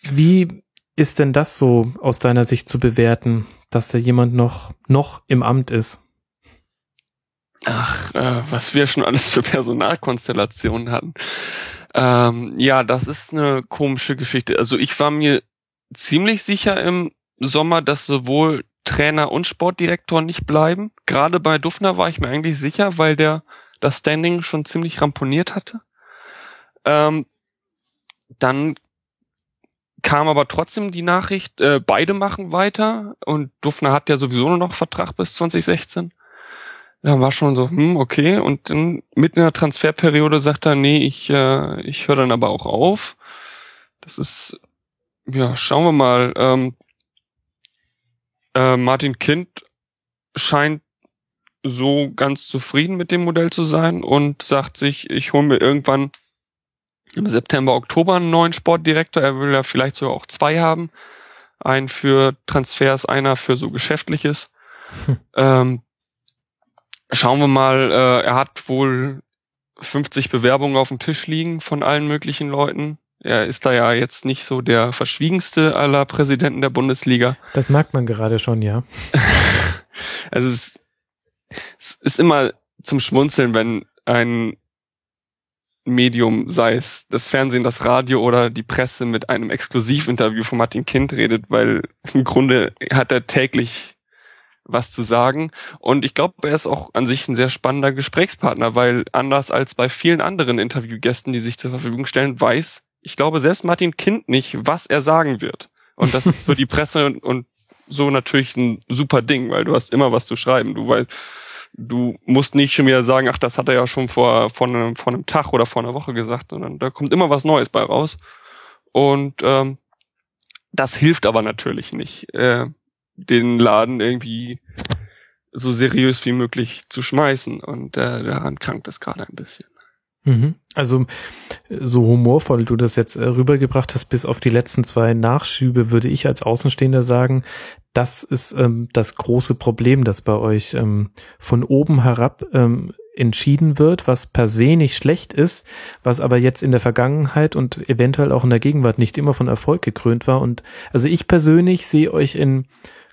Wie ist denn das so aus deiner Sicht zu bewerten, dass da jemand noch, noch im Amt ist? Ach, äh, was wir schon alles für Personalkonstellationen hatten. Ähm, ja, das ist eine komische Geschichte. Also ich war mir ziemlich sicher im Sommer, dass sowohl Trainer und Sportdirektor nicht bleiben. Gerade bei Duffner war ich mir eigentlich sicher, weil der das Standing schon ziemlich ramponiert hatte. Ähm, dann kam aber trotzdem die Nachricht, äh, beide machen weiter und Duffner hat ja sowieso nur noch Vertrag bis 2016. Da war schon so, hm, okay. Und dann mitten in der Transferperiode sagt er, nee, ich, äh, ich höre dann aber auch auf. Das ist, ja, schauen wir mal. Ähm, äh, Martin Kind scheint so ganz zufrieden mit dem Modell zu sein und sagt sich, ich hole mir irgendwann im September, Oktober einen neuen Sportdirektor. Er will ja vielleicht sogar auch zwei haben. Einen für Transfers, einer für so Geschäftliches. Hm. Ähm, schauen wir mal, äh, er hat wohl 50 Bewerbungen auf dem Tisch liegen von allen möglichen Leuten. Er ist da ja jetzt nicht so der verschwiegenste aller Präsidenten der Bundesliga. Das merkt man gerade schon, ja. <laughs> also es, es ist immer zum Schmunzeln, wenn ein Medium, sei es das Fernsehen, das Radio oder die Presse mit einem Exklusivinterview von Martin Kind redet, weil im Grunde hat er täglich was zu sagen. Und ich glaube, er ist auch an sich ein sehr spannender Gesprächspartner, weil anders als bei vielen anderen Interviewgästen, die sich zur Verfügung stellen, weiß, ich glaube, selbst Martin Kind nicht, was er sagen wird. Und das ist für die Presse und, und so natürlich ein super Ding, weil du hast immer was zu schreiben. Du weißt, du musst nicht schon wieder sagen, ach, das hat er ja schon vor, vor, einem, vor einem Tag oder vor einer Woche gesagt, sondern da kommt immer was Neues bei raus. Und ähm, das hilft aber natürlich nicht, äh, den Laden irgendwie so seriös wie möglich zu schmeißen. Und äh, daran krankt es gerade ein bisschen. Mhm. Also so humorvoll du das jetzt äh, rübergebracht hast, bis auf die letzten zwei Nachschübe, würde ich als Außenstehender sagen, das ist ähm, das große Problem, das bei euch ähm, von oben herab ähm, entschieden wird, was per se nicht schlecht ist, was aber jetzt in der Vergangenheit und eventuell auch in der Gegenwart nicht immer von Erfolg gekrönt war. Und also ich persönlich sehe euch in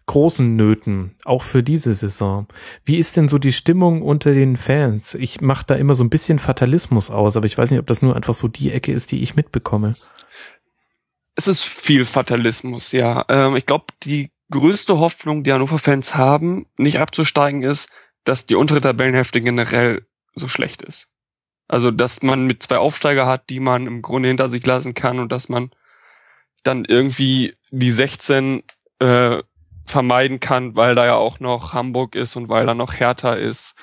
großen Nöten, auch für diese Saison. Wie ist denn so die Stimmung unter den Fans? Ich mache da immer so ein bisschen Fatalismus aus, aber ich weiß nicht, ob das nur einfach so die Ecke ist, die ich mitbekomme. Es ist viel Fatalismus, ja. Ähm, ich glaube, die größte Hoffnung, die Hannover-Fans haben, nicht abzusteigen, ist, dass die untere Tabellenhälfte generell so schlecht ist. Also, dass man mit zwei Aufsteiger hat, die man im Grunde hinter sich lassen kann und dass man dann irgendwie die 16 äh, vermeiden kann, weil da ja auch noch Hamburg ist und weil da noch Hertha ist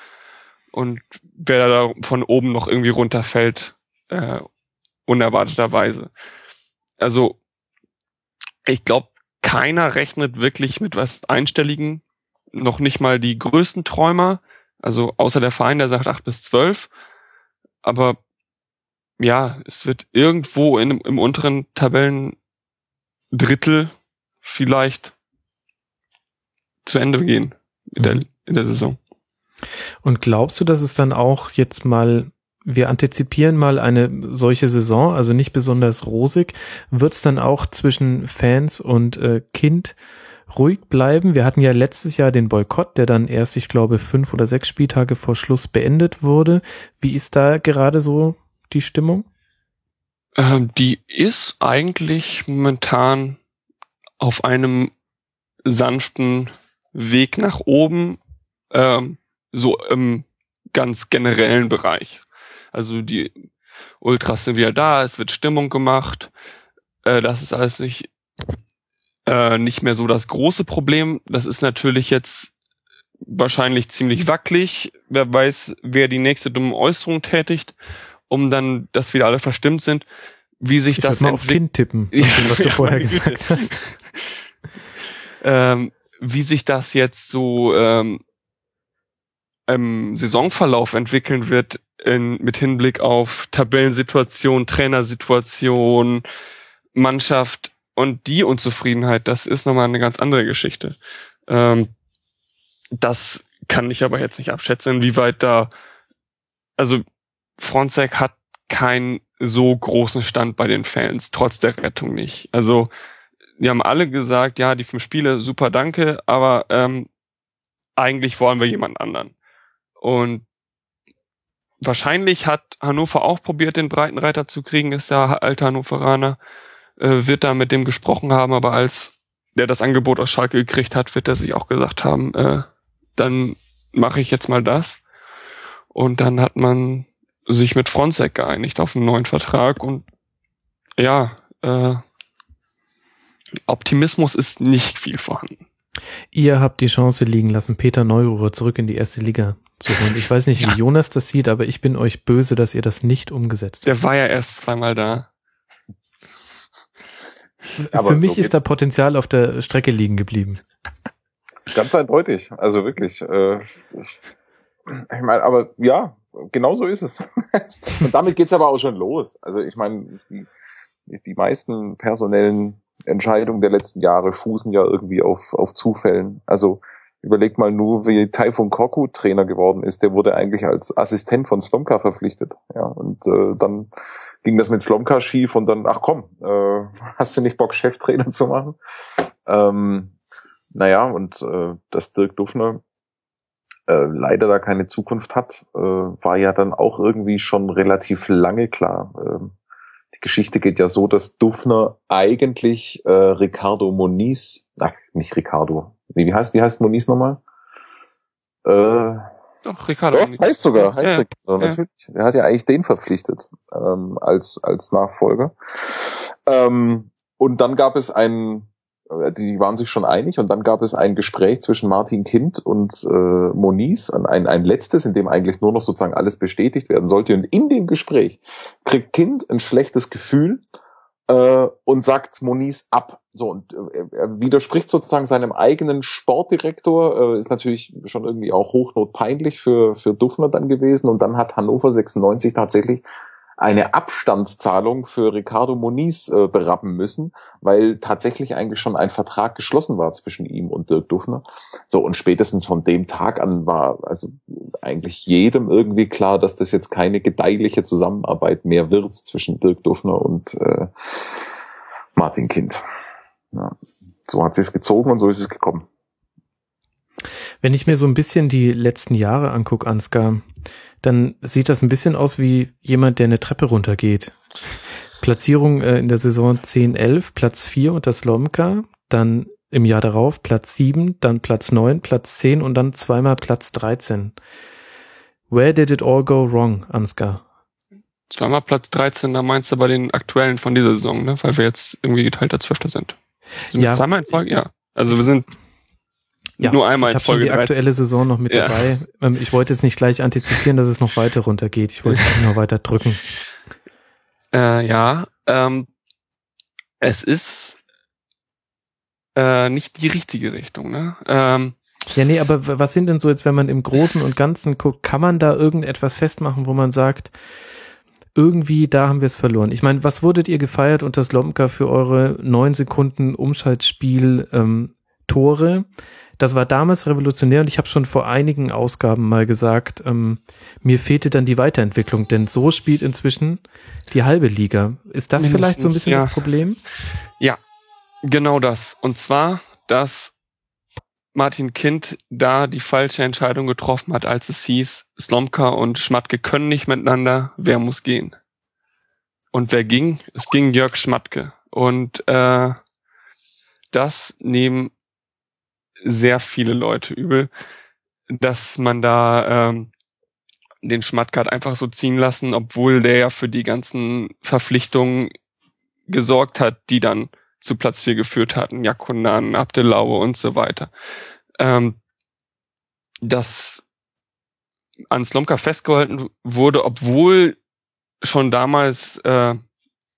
und wer da von oben noch irgendwie runterfällt, äh, unerwarteterweise. Also ich glaube, keiner rechnet wirklich mit was Einstelligen, noch nicht mal die größten Träumer, also außer der Verein, der sagt acht bis zwölf. Aber ja, es wird irgendwo in, im unteren Tabellendrittel vielleicht zu Ende gehen in der, in der Saison. Und glaubst du, dass es dann auch jetzt mal, wir antizipieren mal eine solche Saison, also nicht besonders rosig, wird es dann auch zwischen Fans und äh, Kind ruhig bleiben? Wir hatten ja letztes Jahr den Boykott, der dann erst, ich glaube, fünf oder sechs Spieltage vor Schluss beendet wurde. Wie ist da gerade so die Stimmung? Ähm, die ist eigentlich momentan auf einem sanften Weg nach oben, ähm, so im ganz generellen Bereich. Also die Ultras sind wieder da, es wird Stimmung gemacht. Äh, das ist alles nicht, äh, nicht mehr so das große Problem. Das ist natürlich jetzt wahrscheinlich ziemlich wackelig. Wer weiß, wer die nächste dumme Äußerung tätigt, um dann, dass wieder alle verstimmt sind. Wie sich ich das mal auf Kind tippen, ja, was du <laughs> vorher gesagt hast. <laughs> ähm, wie sich das jetzt so ähm, im Saisonverlauf entwickeln wird in, mit Hinblick auf Tabellensituation, Trainersituation, Mannschaft und die Unzufriedenheit, das ist nochmal eine ganz andere Geschichte. Ähm, das kann ich aber jetzt nicht abschätzen, wie weit da, also Fronzek hat keinen so großen Stand bei den Fans, trotz der Rettung nicht. Also die haben alle gesagt, ja, die fünf Spiele, super, danke, aber ähm, eigentlich wollen wir jemand anderen. Und wahrscheinlich hat Hannover auch probiert, den Breitenreiter zu kriegen, ist der alte Hannoveraner, äh, wird da mit dem gesprochen haben, aber als der das Angebot aus Schalke gekriegt hat, wird er sich auch gesagt haben, äh, dann mache ich jetzt mal das. Und dann hat man sich mit Fronzek geeinigt auf einen neuen Vertrag und ja, äh, Optimismus ist nicht viel vorhanden. Ihr habt die Chance liegen lassen, Peter Neururer zurück in die erste Liga zu holen. Ich weiß nicht, ja. wie Jonas das sieht, aber ich bin euch böse, dass ihr das nicht umgesetzt habt. Der war ja erst zweimal da. Aber Für mich so ist da Potenzial auf der Strecke liegen geblieben. Ganz eindeutig. Also wirklich. Äh, ich meine, aber ja, genau so ist es. <laughs> Und damit geht's aber auch schon los. Also ich meine, die, die meisten personellen Entscheidungen der letzten Jahre fußen ja irgendwie auf, auf Zufällen. Also überleg mal nur, wie Taifun Koku Trainer geworden ist. Der wurde eigentlich als Assistent von Slomka verpflichtet. Ja, und äh, dann ging das mit Slomka schief und dann, ach komm, äh, <laughs> hast du nicht Bock, Cheftrainer zu machen? Ähm, naja, und äh, dass Dirk Duffner äh, leider da keine Zukunft hat, äh, war ja dann auch irgendwie schon relativ lange klar. Ähm, die Geschichte geht ja so, dass Duffner eigentlich äh, Ricardo Moniz, ach, nicht Ricardo, wie, wie heißt, wie heißt Moniz nochmal? Äh, Doch, Ricardo. Doch, heißt sogar, heißt ja, Ricardo, ja. natürlich. Er hat ja eigentlich den verpflichtet, ähm, als, als Nachfolger. Ähm, und dann gab es einen, die waren sich schon einig und dann gab es ein Gespräch zwischen Martin Kind und äh, Moniz, ein, ein letztes, in dem eigentlich nur noch sozusagen alles bestätigt werden sollte. Und in dem Gespräch kriegt Kind ein schlechtes Gefühl äh, und sagt Moniz ab. So, und äh, er widerspricht sozusagen seinem eigenen Sportdirektor, äh, ist natürlich schon irgendwie auch hochnotpeinlich für, für Duffner dann gewesen. Und dann hat Hannover 96 tatsächlich eine Abstandszahlung für Ricardo Moniz äh, berappen müssen, weil tatsächlich eigentlich schon ein Vertrag geschlossen war zwischen ihm und Dirk Duffner. So, und spätestens von dem Tag an war also eigentlich jedem irgendwie klar, dass das jetzt keine gedeihliche Zusammenarbeit mehr wird zwischen Dirk Duffner und äh, Martin Kind. Ja, so hat sich es gezogen und so ist es gekommen. Wenn ich mir so ein bisschen die letzten Jahre angucke, Ansgar, dann sieht das ein bisschen aus wie jemand, der eine Treppe runtergeht. Platzierung äh, in der Saison 10-11, Platz 4 unter Slomka, dann im Jahr darauf Platz 7, dann Platz 9, Platz 10 und dann zweimal Platz 13. Where did it all go wrong, Ansgar? Zweimal Platz 13, da meinst du bei den aktuellen von dieser Saison, ne? Weil wir jetzt irgendwie geteilter Zwölfter sind. sind ja. zweimal in Folge? Ja. Also wir sind ja, nur einmal ich habe schon die 13. aktuelle Saison noch mit ja. dabei. Ähm, ich wollte jetzt nicht gleich antizipieren, dass es noch weiter runtergeht. Ich wollte noch weiter drücken. <laughs> Äh, ja, ähm, Es ist äh, nicht die richtige Richtung, ne? Ähm, ja, nee, aber was sind denn so jetzt, wenn man im Großen und Ganzen guckt, kann man da irgendetwas festmachen, wo man sagt, irgendwie da haben wir es verloren. Ich meine, was wurdet ihr gefeiert unter Slomka für eure neun Sekunden Umschaltspiel ähm, Tore? Das war damals revolutionär und ich habe schon vor einigen Ausgaben mal gesagt, ähm, mir fehlte dann die Weiterentwicklung, denn so spielt inzwischen die halbe Liga. Ist das Mindestens, vielleicht so ein bisschen ja. das Problem? Ja, genau das. Und zwar, dass Martin Kind da die falsche Entscheidung getroffen hat, als es hieß, Slomka und Schmatke können nicht miteinander, wer muss gehen? Und wer ging? Es ging Jörg Schmatke. Und äh, das nehmen sehr viele Leute übel, dass man da ähm, den Schmatke hat einfach so ziehen lassen, obwohl der ja für die ganzen Verpflichtungen gesorgt hat, die dann zu Platz 4 geführt hatten, Jakunan, Abdelaue und so weiter. Ähm, dass an Slomka festgehalten wurde, obwohl schon damals äh,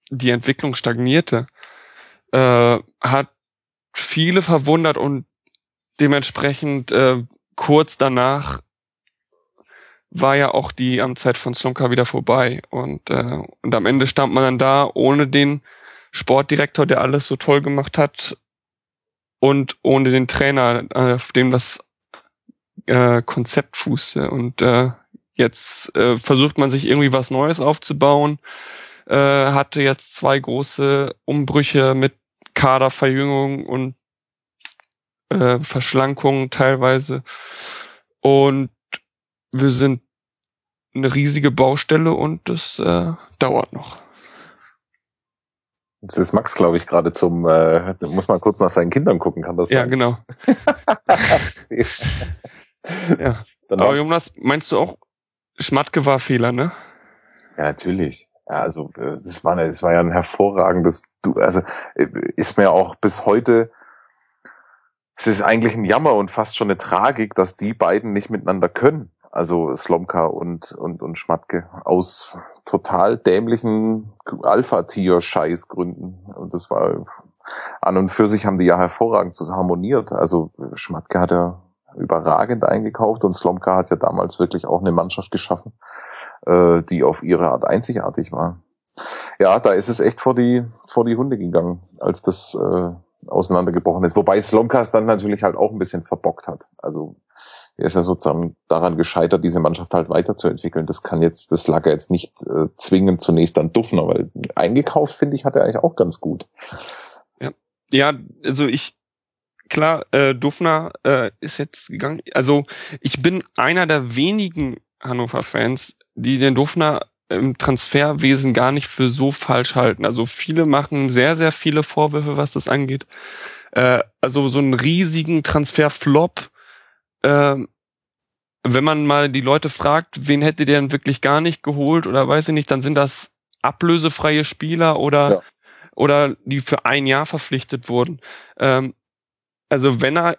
die Entwicklung stagnierte, äh, hat viele verwundert und dementsprechend äh, kurz danach war ja auch die Amtszeit von Slomka wieder vorbei und äh, und am Ende stand man dann da ohne den Sportdirektor, der alles so toll gemacht hat und ohne den Trainer, auf dem das äh, Konzept fußte. Und äh, jetzt äh, versucht man sich irgendwie was Neues aufzubauen, äh, hatte jetzt zwei große Umbrüche mit Kaderverjüngung und äh, Verschlankung teilweise. Und wir sind eine riesige Baustelle und das äh, dauert noch. Das ist Max, glaube ich, gerade zum, äh, muss man kurz nach seinen Kindern gucken, kann das sein? Ja, genau. <laughs> ja. Dann Aber Jonas, meinst du auch, Schmatke war Fehler, ne? Ja, natürlich. Ja, also äh, das war, eine, das war ja ein hervorragendes, du, also äh, ist mir auch bis heute, es ist eigentlich ein Jammer und fast schon eine Tragik, dass die beiden nicht miteinander können also Slomka und, und, und Schmatke, aus total dämlichen Alpha-Tier-Scheißgründen. Und das war, an und für sich haben die ja hervorragend harmoniert. Also Schmatke hat ja überragend eingekauft und Slomka hat ja damals wirklich auch eine Mannschaft geschaffen, äh, die auf ihre Art einzigartig war. Ja, da ist es echt vor die, vor die Hunde gegangen, als das äh, auseinandergebrochen ist. Wobei Slomka es dann natürlich halt auch ein bisschen verbockt hat. Also er ist ja sozusagen daran gescheitert, diese Mannschaft halt weiterzuentwickeln. Das kann jetzt, das lag er jetzt nicht äh, zwingend zunächst an Duffner, weil eingekauft, finde ich, hat er eigentlich auch ganz gut. Ja, ja also ich, klar, äh, Duffner äh, ist jetzt gegangen. Also ich bin einer der wenigen Hannover-Fans, die den Duffner im Transferwesen gar nicht für so falsch halten. Also viele machen sehr, sehr viele Vorwürfe, was das angeht. Äh, also so einen riesigen Transferflop ähm, wenn man mal die Leute fragt, wen hätte der denn wirklich gar nicht geholt oder weiß ich nicht, dann sind das ablösefreie Spieler oder ja. oder die für ein Jahr verpflichtet wurden. Ähm, also wenn er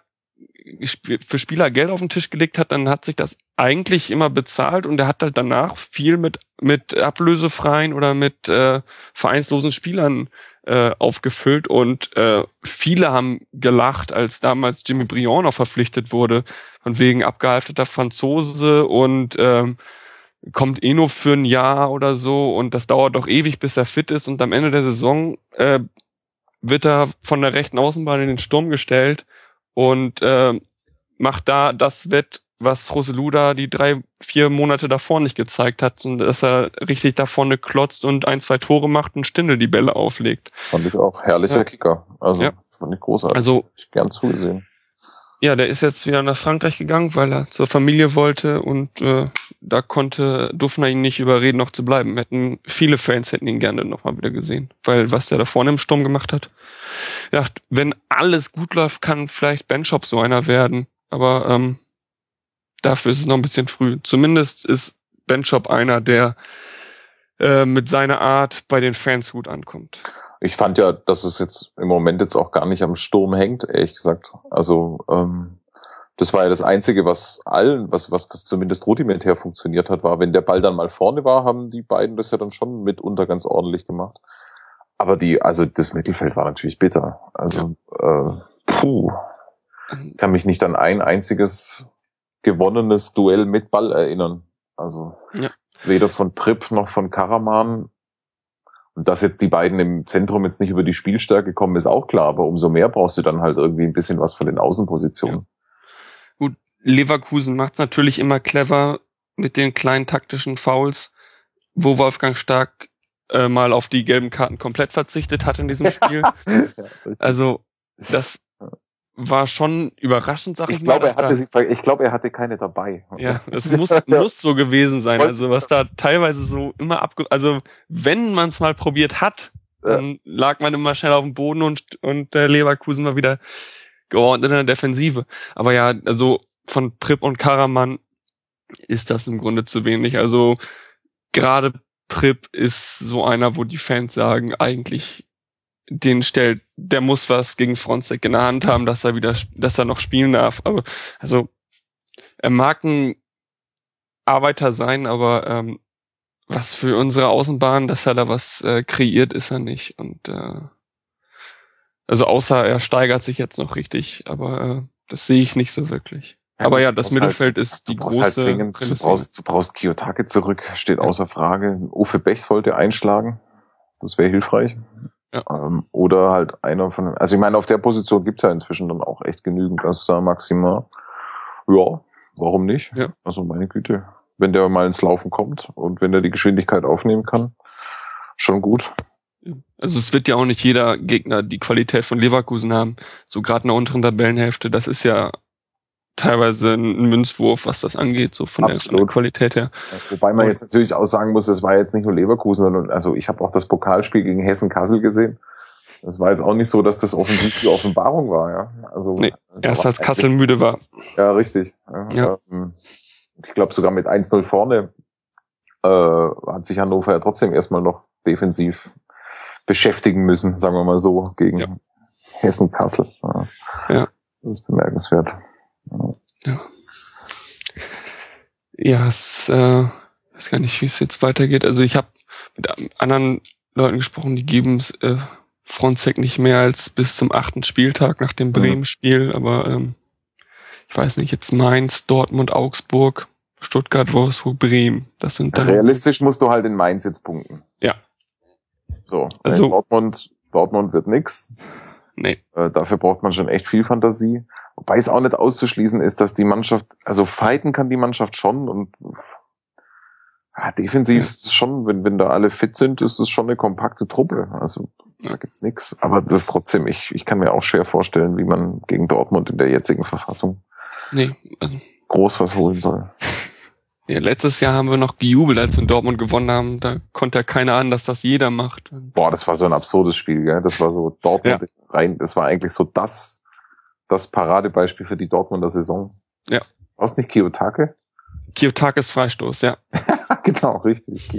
für Spieler Geld auf den Tisch gelegt hat, dann hat sich das eigentlich immer bezahlt und er hat halt danach viel mit mit ablösefreien oder mit äh, vereinslosen Spielern äh, aufgefüllt und äh, viele haben gelacht, als damals Jimmy Brion noch verpflichtet wurde, von wegen abgehalfteter Franzose und ähm, kommt eh nur für ein Jahr oder so und das dauert doch ewig, bis er fit ist und am Ende der Saison äh, wird er von der rechten Außenbahn in den Sturm gestellt und äh, macht da das Wett, was Roseluda die drei, vier Monate davor nicht gezeigt hat, und dass er richtig da vorne klotzt und ein, zwei Tore macht und Stindel die Bälle auflegt. Fand ich auch herrlicher ja. Kicker. Also ja. fand ich großartig. Also ich gern zugesehen. Ja, der ist jetzt wieder nach Frankreich gegangen, weil er zur Familie wollte und äh, da konnte Duffner ihn nicht überreden, noch zu bleiben. Hätten viele Fans hätten ihn gerne nochmal wieder gesehen, weil was der da vorne im Sturm gemacht hat. Ja, wenn alles gut läuft, kann vielleicht Benchop so einer werden, aber ähm, dafür ist es noch ein bisschen früh. Zumindest ist Benchop einer, der äh, mit seiner Art bei den Fans gut ankommt. Ich fand ja, dass es jetzt im Moment jetzt auch gar nicht am Sturm hängt, ehrlich gesagt. Also ähm, das war ja das Einzige, was allen, was, was, was zumindest rudimentär funktioniert hat, war, wenn der Ball dann mal vorne war, haben die beiden das ja dann schon mitunter ganz ordentlich gemacht. Aber die, also das Mittelfeld war natürlich bitter. Also äh, puh, kann mich nicht an ein einziges gewonnenes Duell mit Ball erinnern. Also Ja. Weder von Pripp noch von Karaman. Und dass jetzt die beiden im Zentrum jetzt nicht über die Spielstärke kommen, ist auch klar. Aber umso mehr brauchst du dann halt irgendwie ein bisschen was von den Außenpositionen. Leverkusen macht's natürlich immer clever mit den kleinen taktischen Fouls, wo Wolfgang Stark äh, mal auf die gelben Karten komplett verzichtet hat in diesem <laughs> Spiel. Also das war schon überraschend, sag ich, ich glaube, mal. er hatte, sie, ich glaube, er hatte keine dabei. da, ja, <laughs> es muss, muss so gewesen sein. Also was da teilweise so immer abge... Also wenn man es mal probiert hat, dann lag man immer schnell auf dem Boden und, und der Leverkusen war wieder geordnet in der Defensive. Aber ja, also von Pripp und Karaman ist das im Grunde zu wenig. Also gerade Pripp ist so einer, wo die Fans sagen, eigentlich den stellt, der muss was gegen Fronzek in der Hand haben, dass er wieder, dass er noch spielen darf. Aber also er mag ein Arbeiter sein, aber ähm, was für unsere Außenbahn, dass er da was äh, kreiert, ist er nicht. Und äh, also außer er steigert sich jetzt noch richtig, aber äh, das sehe ich nicht so wirklich. aber ja, das halt- Mittelfeld ist die du brauchst halt große zwingend, du brauchst, du brauchst Kiyotake zurück, steht Ja. außer Frage. Uwe Bech sollte einschlagen. Das wäre hilfreich. Ja. Ähm, oder halt einer von, also ich meine, auf der Position gibt's ja inzwischen dann auch echt genügend. Das äh, Maxima. Ja, warum nicht? Ja. Also meine Güte. Wenn der mal ins Laufen kommt und wenn er die Geschwindigkeit aufnehmen kann, schon gut. Also es wird ja auch nicht jeder Gegner die Qualität von Leverkusen haben. So gerade in der unteren Tabellenhälfte, das ist ja teilweise ein Münzwurf, was das angeht, so von, der, von der. Qualität her. Wobei man jetzt natürlich auch sagen muss, es war jetzt nicht nur Leverkusen, sondern also ich habe auch das Pokalspiel gegen Hessen-Kassel gesehen. Das war jetzt auch nicht so, dass das offensiv die Offenbarung war, ja. Also Nee, da Erst als Kassel müde war. Ja, richtig. Ja. Ja. Ähm, Ich glaube sogar mit 1-0 vorne äh, hat sich Hannover ja trotzdem erstmal noch defensiv beschäftigen müssen, sagen wir mal so, gegen Ja. Hessen-Kassel. Ja. Ja. Das ist bemerkenswert. Ja, es äh, weiß gar nicht, wie es jetzt weitergeht. Also ich habe mit anderen Leuten gesprochen, die geben es äh, Fronzek nicht mehr als bis zum achten Spieltag nach dem Bremen-Spiel, aber ähm, ich weiß nicht, jetzt Mainz, Dortmund, Augsburg, Stuttgart, Wolfsburg, Bremen. Das sind dann Realistisch musst du halt in Mainz jetzt punkten. Ja. So, Also- also, Dortmund, Dortmund wird nix. nee, Äh, dafür braucht man schon echt viel Fantasie. Wobei es auch nicht auszuschließen ist, dass die Mannschaft, also fighten kann die Mannschaft schon und ja, defensiv ist es schon, wenn, wenn da alle fit sind, ist es schon eine kompakte Truppe. Also da gibt's nix. Aber das trotzdem, ich, ich kann mir auch schwer vorstellen, wie man gegen Dortmund in der jetzigen Verfassung nee. Also, groß was holen soll. <laughs> ja, letztes Jahr haben wir noch gejubelt, als wir in Dortmund gewonnen haben. Da konnte ja keiner an, dass das jeder macht. Boah, das war so ein absurdes Spiel, gell? Das war so Dortmund rein, das war eigentlich so das, das Paradebeispiel für die Dortmunder Saison. Ja. Was nicht Kiyotake? Kiotakis Freistoß, ja. <laughs> genau, richtig.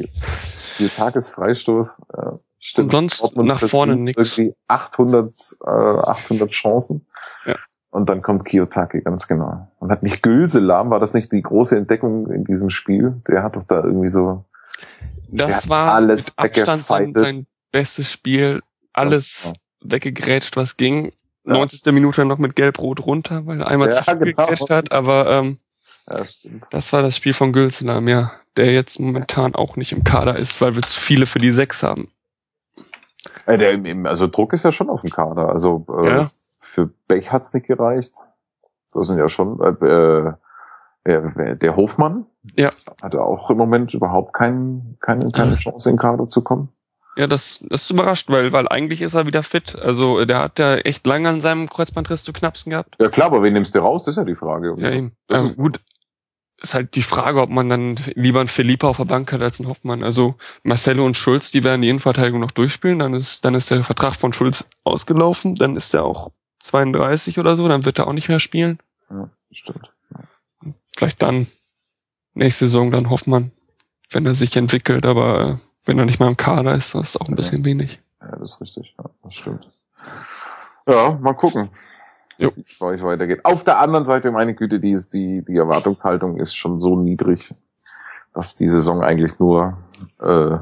Kiyotakes Freistoß. Äh, stimmt. Und sonst Dortmund nach vorne nix. Irgendwie 800, äh, 800 Chancen. Ja. Und dann kommt Kiyotake, ganz genau. Und hat nicht Gülselam, war das nicht die große Entdeckung in diesem Spiel? Der hat doch da irgendwie so, Das war alles mit Abstand sein, sein bestes Spiel. Alles Ganz weggegrätscht, was ging. Ja. 90. Minute noch mit Gelb-Rot runter, weil er einmal Ja, zu viel genau. hat. Aber ähm, ja, das war das Spiel von Gülselam, ja. Der jetzt momentan auch nicht im Kader ist, weil wir zu viele für die Sechs haben. Äh, der, also Druck ist ja schon auf dem Kader. Also äh, Ja. für Beck hat's nicht gereicht. Das sind ja schon äh, äh, der, der Hofmann Ja. hat auch im Moment überhaupt kein, keine, keine. Chance in Kader zu kommen. Ja, das, das ist überrascht, weil, weil eigentlich ist er wieder fit. Also der hat ja echt lange an seinem Kreuzbandriss zu knapsen gehabt. Ja klar, aber wen nimmst du raus? Das ist ja die Frage. Ja, eben. Das Also ist- gut. Ist halt die Frage, ob man dann lieber einen Felipe auf der Bank hat als einen Hoffmann. Also Marcelo und Schulz, die werden die Innenverteidigung noch durchspielen. Dann ist, dann ist der Vertrag von Schulz ausgelaufen. Dann ist er auch 32 oder so. Dann wird er auch nicht mehr spielen. Ja, stimmt. Vielleicht dann nächste Saison dann Hoffmann, wenn er sich entwickelt. Aber äh, wenn er nicht mal im Kader ist, das ist auch ein Ja. bisschen wenig. Ja, das ist richtig. Ja, das stimmt. Ja, mal gucken, wie es bei euch weitergeht. Auf der anderen Seite, meine Güte, die, ist, die, die Erwartungshaltung ist schon so niedrig, dass die Saison eigentlich nur äh,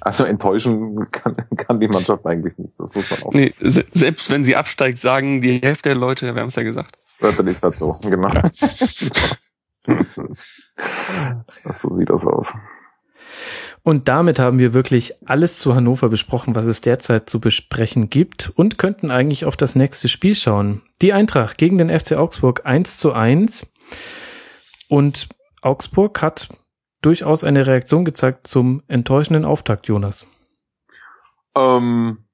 Also enttäuschen kann, <laughs> kann die Mannschaft eigentlich nicht, das muss man auch Nee, se selbst wenn sie absteigt, sagen die Hälfte der Leute, wir haben es ja gesagt. Ja, dann ist das so, genau. <laughs> <laughs> so sieht das aus. Und damit haben wir wirklich alles zu Hannover besprochen, was es derzeit zu besprechen gibt und könnten eigentlich auf das nächste Spiel schauen. Die Eintracht gegen den FC Augsburg 1 zu 1. Und Augsburg hat durchaus eine Reaktion gezeigt zum enttäuschenden Auftakt, Jonas. Ähm,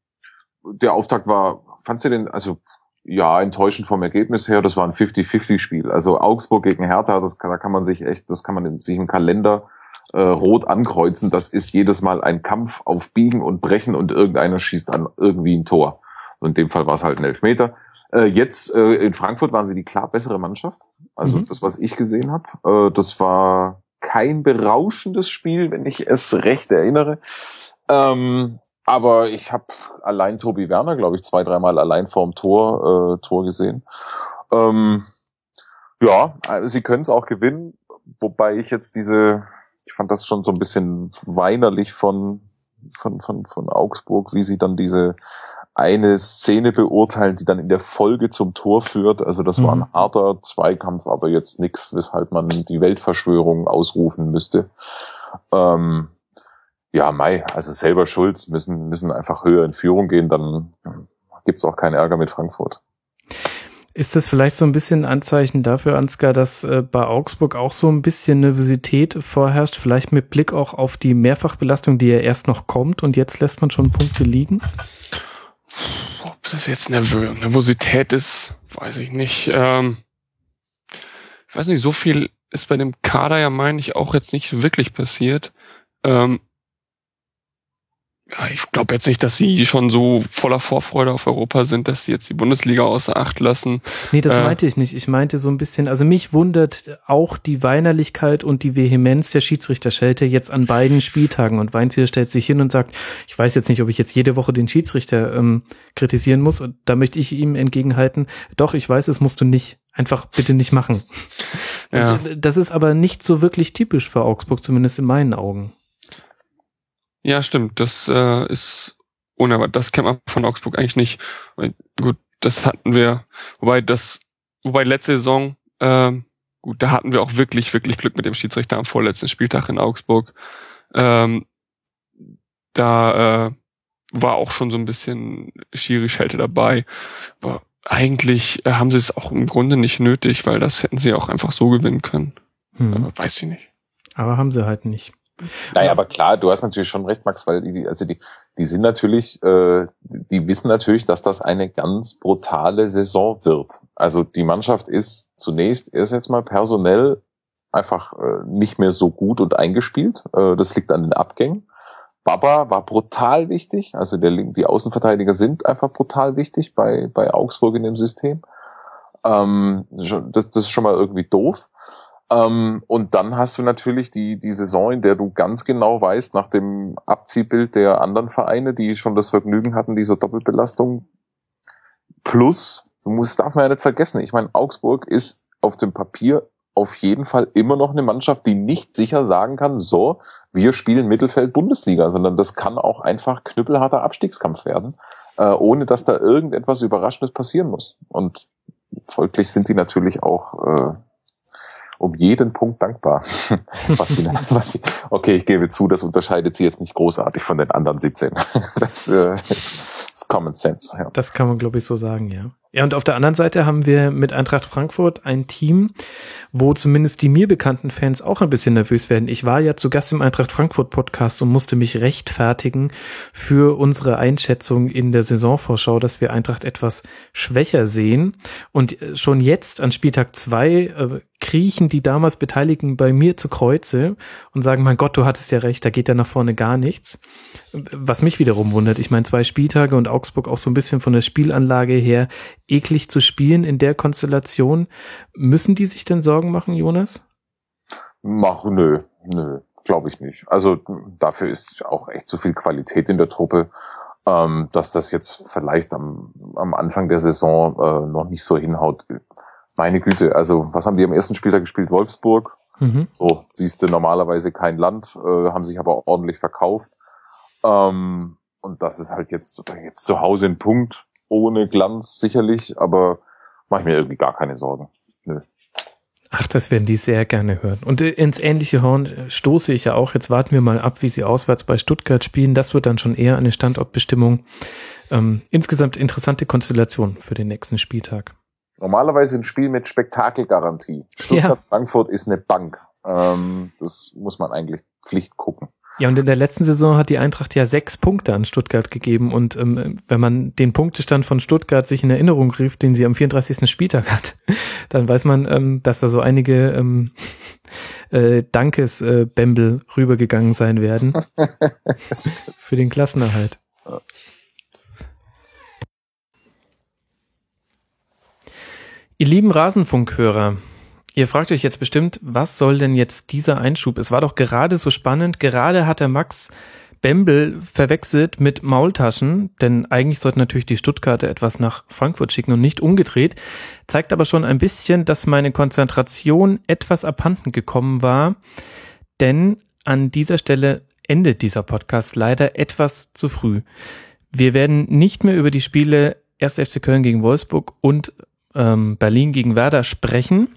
der Auftakt war, fandst du den, also ja, enttäuschend vom Ergebnis her, das war ein 50-50-Spiel. Also Augsburg gegen Hertha, das da kann man sich echt, das kann man sich im Kalender äh, rot ankreuzen. Das ist jedes Mal ein Kampf auf Biegen und Brechen und irgendeiner schießt an irgendwie ein Tor. Und in dem Fall war es halt ein Elfmeter. Äh, jetzt äh, in Frankfurt waren sie die klar bessere Mannschaft. Also mhm. das, was ich gesehen habe, äh, das war kein berauschendes Spiel, wenn ich es recht erinnere. Ähm, aber ich habe allein Tobi Werner, glaube ich, zwei, dreimal allein vorm Tor, äh, Tor gesehen. Ähm, ja, sie können es auch gewinnen, wobei ich jetzt diese, ich fand das schon so ein bisschen weinerlich von, von, von, von Augsburg, wie sie dann diese eine Szene beurteilen, die dann in der Folge zum Tor führt. Also das war ein mhm. harter Zweikampf, aber jetzt nichts, weshalb man die Weltverschwörung ausrufen müsste. Ähm, ja, Mai, also selber schuld, müssen, müssen einfach höher in Führung gehen, dann gibt's auch keinen Ärger mit Frankfurt. Ist das vielleicht so ein bisschen Anzeichen dafür, Ansgar, dass äh, bei Augsburg auch so ein bisschen Nervosität vorherrscht, vielleicht mit Blick auch auf die Mehrfachbelastung, die ja erst noch kommt und jetzt lässt man schon Punkte liegen? Ob das jetzt Nerv Nervosität ist, weiß ich nicht. Ähm, ich weiß nicht, so viel ist bei dem Kader ja, meine ich, auch jetzt nicht wirklich passiert. Ähm, ich glaube jetzt nicht, dass sie schon so voller Vorfreude auf Europa sind, dass sie jetzt die Bundesliga außer Acht lassen. Nee, das äh, meinte ich nicht. Ich meinte so ein bisschen, also mich wundert auch die Weinerlichkeit und die Vehemenz der Schiedsrichterschelte jetzt an beiden Spieltagen. Und Weinziel stellt sich hin und sagt, ich weiß jetzt nicht, ob ich jetzt jede Woche den Schiedsrichter ähm, kritisieren muss. Und da möchte ich ihm entgegenhalten, doch, ich weiß, es musst du nicht. Einfach bitte nicht machen. Ja. Äh, das ist aber nicht so wirklich typisch für Augsburg, zumindest in meinen Augen. Ja, stimmt. Das äh, ist unerwartet. Das kennt man von Augsburg eigentlich nicht. Gut, das hatten wir, wobei das, wobei letzte Saison, ähm, gut, da hatten wir auch wirklich, wirklich Glück mit dem Schiedsrichter am vorletzten Spieltag in Augsburg. Ähm, da äh, war auch schon so ein bisschen Schiri-Schelte dabei. Aber eigentlich äh, haben sie es auch im Grunde nicht nötig, weil das hätten sie auch einfach so gewinnen können. Hm. weiß ich nicht. Aber haben sie halt nicht. Naja, aber klar, du hast natürlich schon recht, Max, weil die, also die, die sind natürlich, äh, die wissen natürlich, dass das eine ganz brutale Saison wird. Also die Mannschaft ist zunächst erst jetzt mal personell einfach äh, nicht mehr so gut und eingespielt. Äh, das liegt an den Abgängen. Baba war brutal wichtig, also der, die Außenverteidiger sind einfach brutal wichtig bei, bei Augsburg in dem System. Ähm, das, das ist schon mal irgendwie doof. Ähm, und dann hast du natürlich die, die Saison, in der du ganz genau weißt, nach dem Abziehbild der anderen Vereine, die schon das Vergnügen hatten, diese Doppelbelastung. Plus, du musst, darf man ja nicht vergessen, ich meine, Augsburg ist auf dem Papier auf jeden Fall immer noch eine Mannschaft, die nicht sicher sagen kann, so, wir spielen Mittelfeld Bundesliga, sondern das kann auch einfach knüppelharter Abstiegskampf werden, äh, ohne dass da irgendetwas Überraschendes passieren muss. Und folglich sind die natürlich auch äh, um jeden Punkt dankbar. <laughs> was sie, was sie, okay, ich gebe zu, das unterscheidet sie jetzt nicht großartig von den anderen 17. <laughs> das äh, ist, ist Common Sense. Ja. Das kann man, glaube ich, so sagen, ja. Ja, und auf der anderen Seite haben wir mit Eintracht Frankfurt ein Team, wo zumindest die mir bekannten Fans auch ein bisschen nervös werden. Ich war ja zu Gast im Eintracht Frankfurt Podcast und musste mich rechtfertigen für unsere Einschätzung in der Saisonvorschau, dass wir Eintracht etwas schwächer sehen. Und äh, schon jetzt an Spieltag zwei äh, kriechen die damals Beteiligten bei mir zu Kreuze und sagen, mein Gott, du hattest ja recht, da geht ja nach vorne gar nichts. Was mich wiederum wundert, ich meine, zwei Spieltage und Augsburg auch so ein bisschen von der Spielanlage her eklig zu spielen in der Konstellation. Müssen die sich denn Sorgen machen, Jonas? Mach, nö, nö, glaube ich nicht. Also dafür ist auch echt zu viel Qualität in der Truppe, ähm, dass das jetzt vielleicht am, am Anfang der Saison äh, noch nicht so hinhaut. Meine Güte, also was haben die am ersten Spieltag gespielt? Wolfsburg. Mhm. So, siehst du normalerweise kein Land, äh, haben sich aber ordentlich verkauft. Ähm, und das ist halt jetzt, jetzt zu Hause ein Punkt, ohne Glanz sicherlich, aber mache ich mir irgendwie gar keine Sorgen. Nö. Ach, das werden die sehr gerne hören. Und äh, ins ähnliche Horn äh, stoße ich ja auch. Jetzt warten wir mal ab, wie sie auswärts bei Stuttgart spielen. Das wird dann schon eher eine Standortbestimmung. Ähm, insgesamt interessante Konstellation für den nächsten Spieltag. Normalerweise ein Spiel mit Spektakelgarantie. Stuttgart-Frankfurt ja. ist eine Bank. Ähm, das muss man eigentlich Pflicht gucken. Ja, und in der letzten Saison hat die Eintracht ja sechs Punkte an Stuttgart gegeben. Und ähm, wenn man den Punktestand von Stuttgart sich in Erinnerung rief, den sie am 34. Spieltag hat, <laughs> dann weiß man, ähm, dass da so einige ähm, äh, Dankesbämbel äh, rübergegangen sein werden <laughs> für den Klassenerhalt. Ihr lieben Rasenfunkhörer, Ihr fragt euch jetzt bestimmt, was soll denn jetzt dieser Einschub? Es war doch gerade so spannend. Gerade hat der Max Bembel verwechselt mit Maultaschen, denn eigentlich sollten natürlich die Stuttgarter etwas nach Frankfurt schicken und nicht umgedreht. Zeigt aber schon ein bisschen, dass meine Konzentration etwas abhanden gekommen war, denn an dieser Stelle endet dieser Podcast leider etwas zu früh. Wir werden nicht mehr über die Spiele 1. FC Köln gegen Wolfsburg und ähm, Berlin gegen Werder sprechen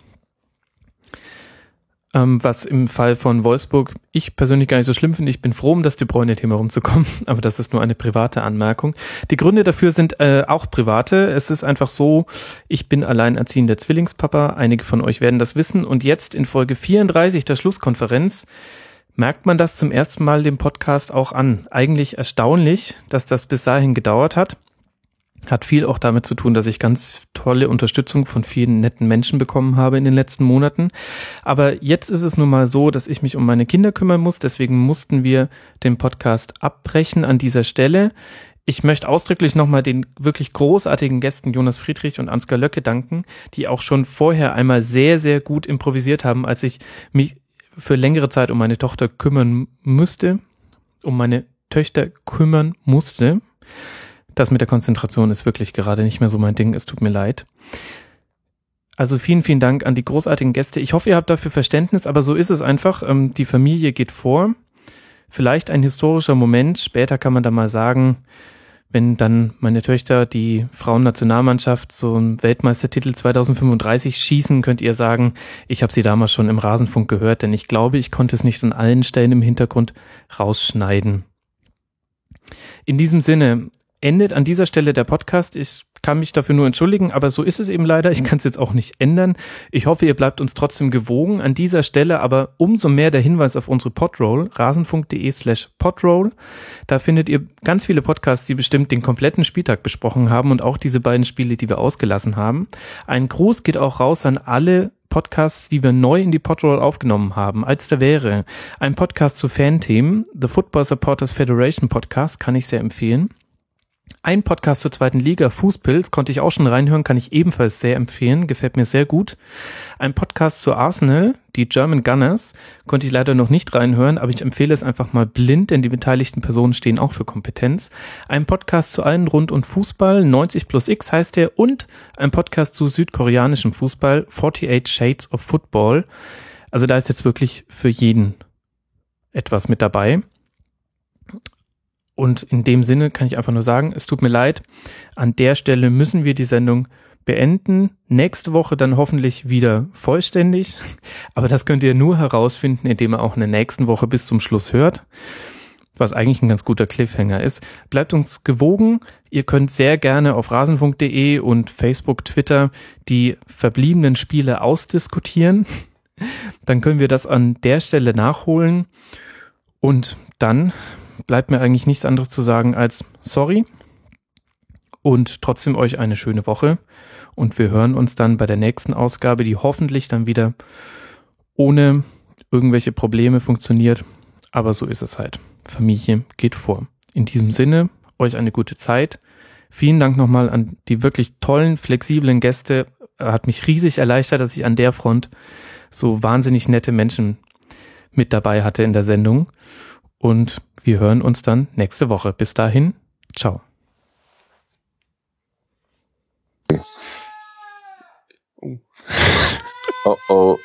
ähm, was im Fall von Wolfsburg ich persönlich gar nicht so schlimm finde. Ich bin froh, um das De Bruyne-Thema rumzukommen, <laughs> aber das ist nur eine private Anmerkung. Die Gründe dafür sind äh, auch private. Es ist einfach so, ich bin alleinerziehender Zwillingspapa. Einige von euch werden das wissen. Und jetzt in Folge 34 der Schlusskonferenz merkt man das zum ersten Mal dem Podcast auch an. Eigentlich erstaunlich, dass das bis dahin gedauert hat. Hat viel auch damit zu tun, dass ich ganz tolle Unterstützung von vielen netten Menschen bekommen habe in den letzten Monaten. Aber jetzt ist es nun mal so, dass ich mich um meine Kinder kümmern muss. Deswegen mussten wir den Podcast abbrechen an dieser Stelle. Ich möchte ausdrücklich nochmal den wirklich großartigen Gästen Jonas Friedrich und Ansgar Löcke danken, die auch schon vorher einmal sehr, sehr gut improvisiert haben, als ich mich für längere Zeit um meine Tochter kümmern müsste, um meine Töchter kümmern musste. Das mit der Konzentration ist wirklich gerade nicht mehr so mein Ding. Es tut mir leid. Also vielen, vielen Dank an die großartigen Gäste. Ich hoffe, ihr habt dafür Verständnis, aber so ist es einfach. Ähm, die Familie geht vor. Vielleicht ein historischer Moment. Später kann man da mal sagen, wenn dann meine Töchter die Frauennationalmannschaft zum Weltmeistertitel 2035 schießen, könnt ihr sagen, ich habe sie damals schon im Rasenfunk gehört, denn ich glaube, ich konnte es nicht an allen Stellen im Hintergrund rausschneiden. In diesem Sinne, endet an dieser Stelle der Podcast. Ich kann mich dafür nur entschuldigen, aber so ist es eben leider. Ich kann es jetzt auch nicht ändern. Ich hoffe, ihr bleibt uns trotzdem gewogen. An dieser Stelle aber umso mehr der Hinweis auf unsere Podroll, rasenfunk.de slash podroll. Da findet ihr ganz viele Podcasts, die bestimmt den kompletten Spieltag besprochen haben und auch diese beiden Spiele, die wir ausgelassen haben. Ein Gruß geht auch raus an alle Podcasts, die wir neu in die Podroll aufgenommen haben, als da wäre ein Podcast zu Fanthemen, The Football Supporters Federation Podcast, kann ich sehr empfehlen. Ein Podcast zur zweiten Liga, Fußpilz, konnte ich auch schon reinhören, kann ich ebenfalls sehr empfehlen, gefällt mir sehr gut. Ein Podcast zu Arsenal, die German Gunners, konnte ich leider noch nicht reinhören, aber ich empfehle es einfach mal blind, denn die beteiligten Personen stehen auch für Kompetenz. Ein Podcast zu allen rund und Fußball, 90 plus X heißt der, und ein Podcast zu südkoreanischem Fußball, 48 Shades of Football. Also da ist jetzt wirklich für jeden etwas mit dabei. Und in dem Sinne kann ich einfach nur sagen, es tut mir leid. An der Stelle müssen wir die Sendung beenden. Nächste Woche dann hoffentlich wieder vollständig. Aber das könnt ihr nur herausfinden, indem ihr auch in der nächsten Woche bis zum Schluss hört. Was eigentlich ein ganz guter Cliffhanger ist. Bleibt uns gewogen. Ihr könnt sehr gerne auf rasenfunk.de und Facebook, Twitter die verbliebenen Spiele ausdiskutieren. Dann können wir das an der Stelle nachholen. Und dann bleibt mir eigentlich nichts anderes zu sagen als sorry und trotzdem euch eine schöne Woche. Und wir hören uns dann bei der nächsten Ausgabe, die hoffentlich dann wieder ohne irgendwelche Probleme funktioniert. Aber so ist es halt. Familie geht vor. In diesem Sinne, euch eine gute Zeit. Vielen Dank nochmal an die wirklich tollen, flexiblen Gäste. Hat mich riesig erleichtert, dass ich an der Front so wahnsinnig nette Menschen mit dabei hatte in der Sendung. Und wir hören uns dann nächste Woche. Bis dahin, ciao. Oh. oh oh.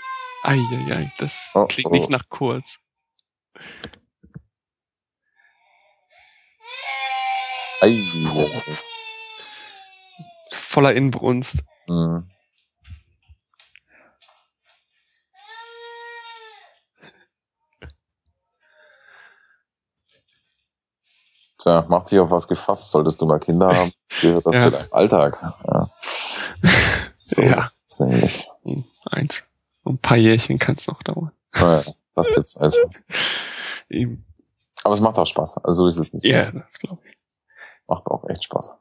Eieiei, das oh, klingt oh. nicht nach kurz. Ei, Voller Inbrunst. hm. Tja, mach dich auf was gefasst, solltest du mal Kinder haben, <laughs> gehört das Ja. zu deinem Alltag. Ja. So Ja. ist nämlich. Hm, Eins. Ein paar Jährchen kann es noch dauern. Naja, passt jetzt Zeit. <laughs> Eben. Aber es macht auch Spaß. Also so ist es nicht. Ja, das glaube ich. Macht auch echt Spaß.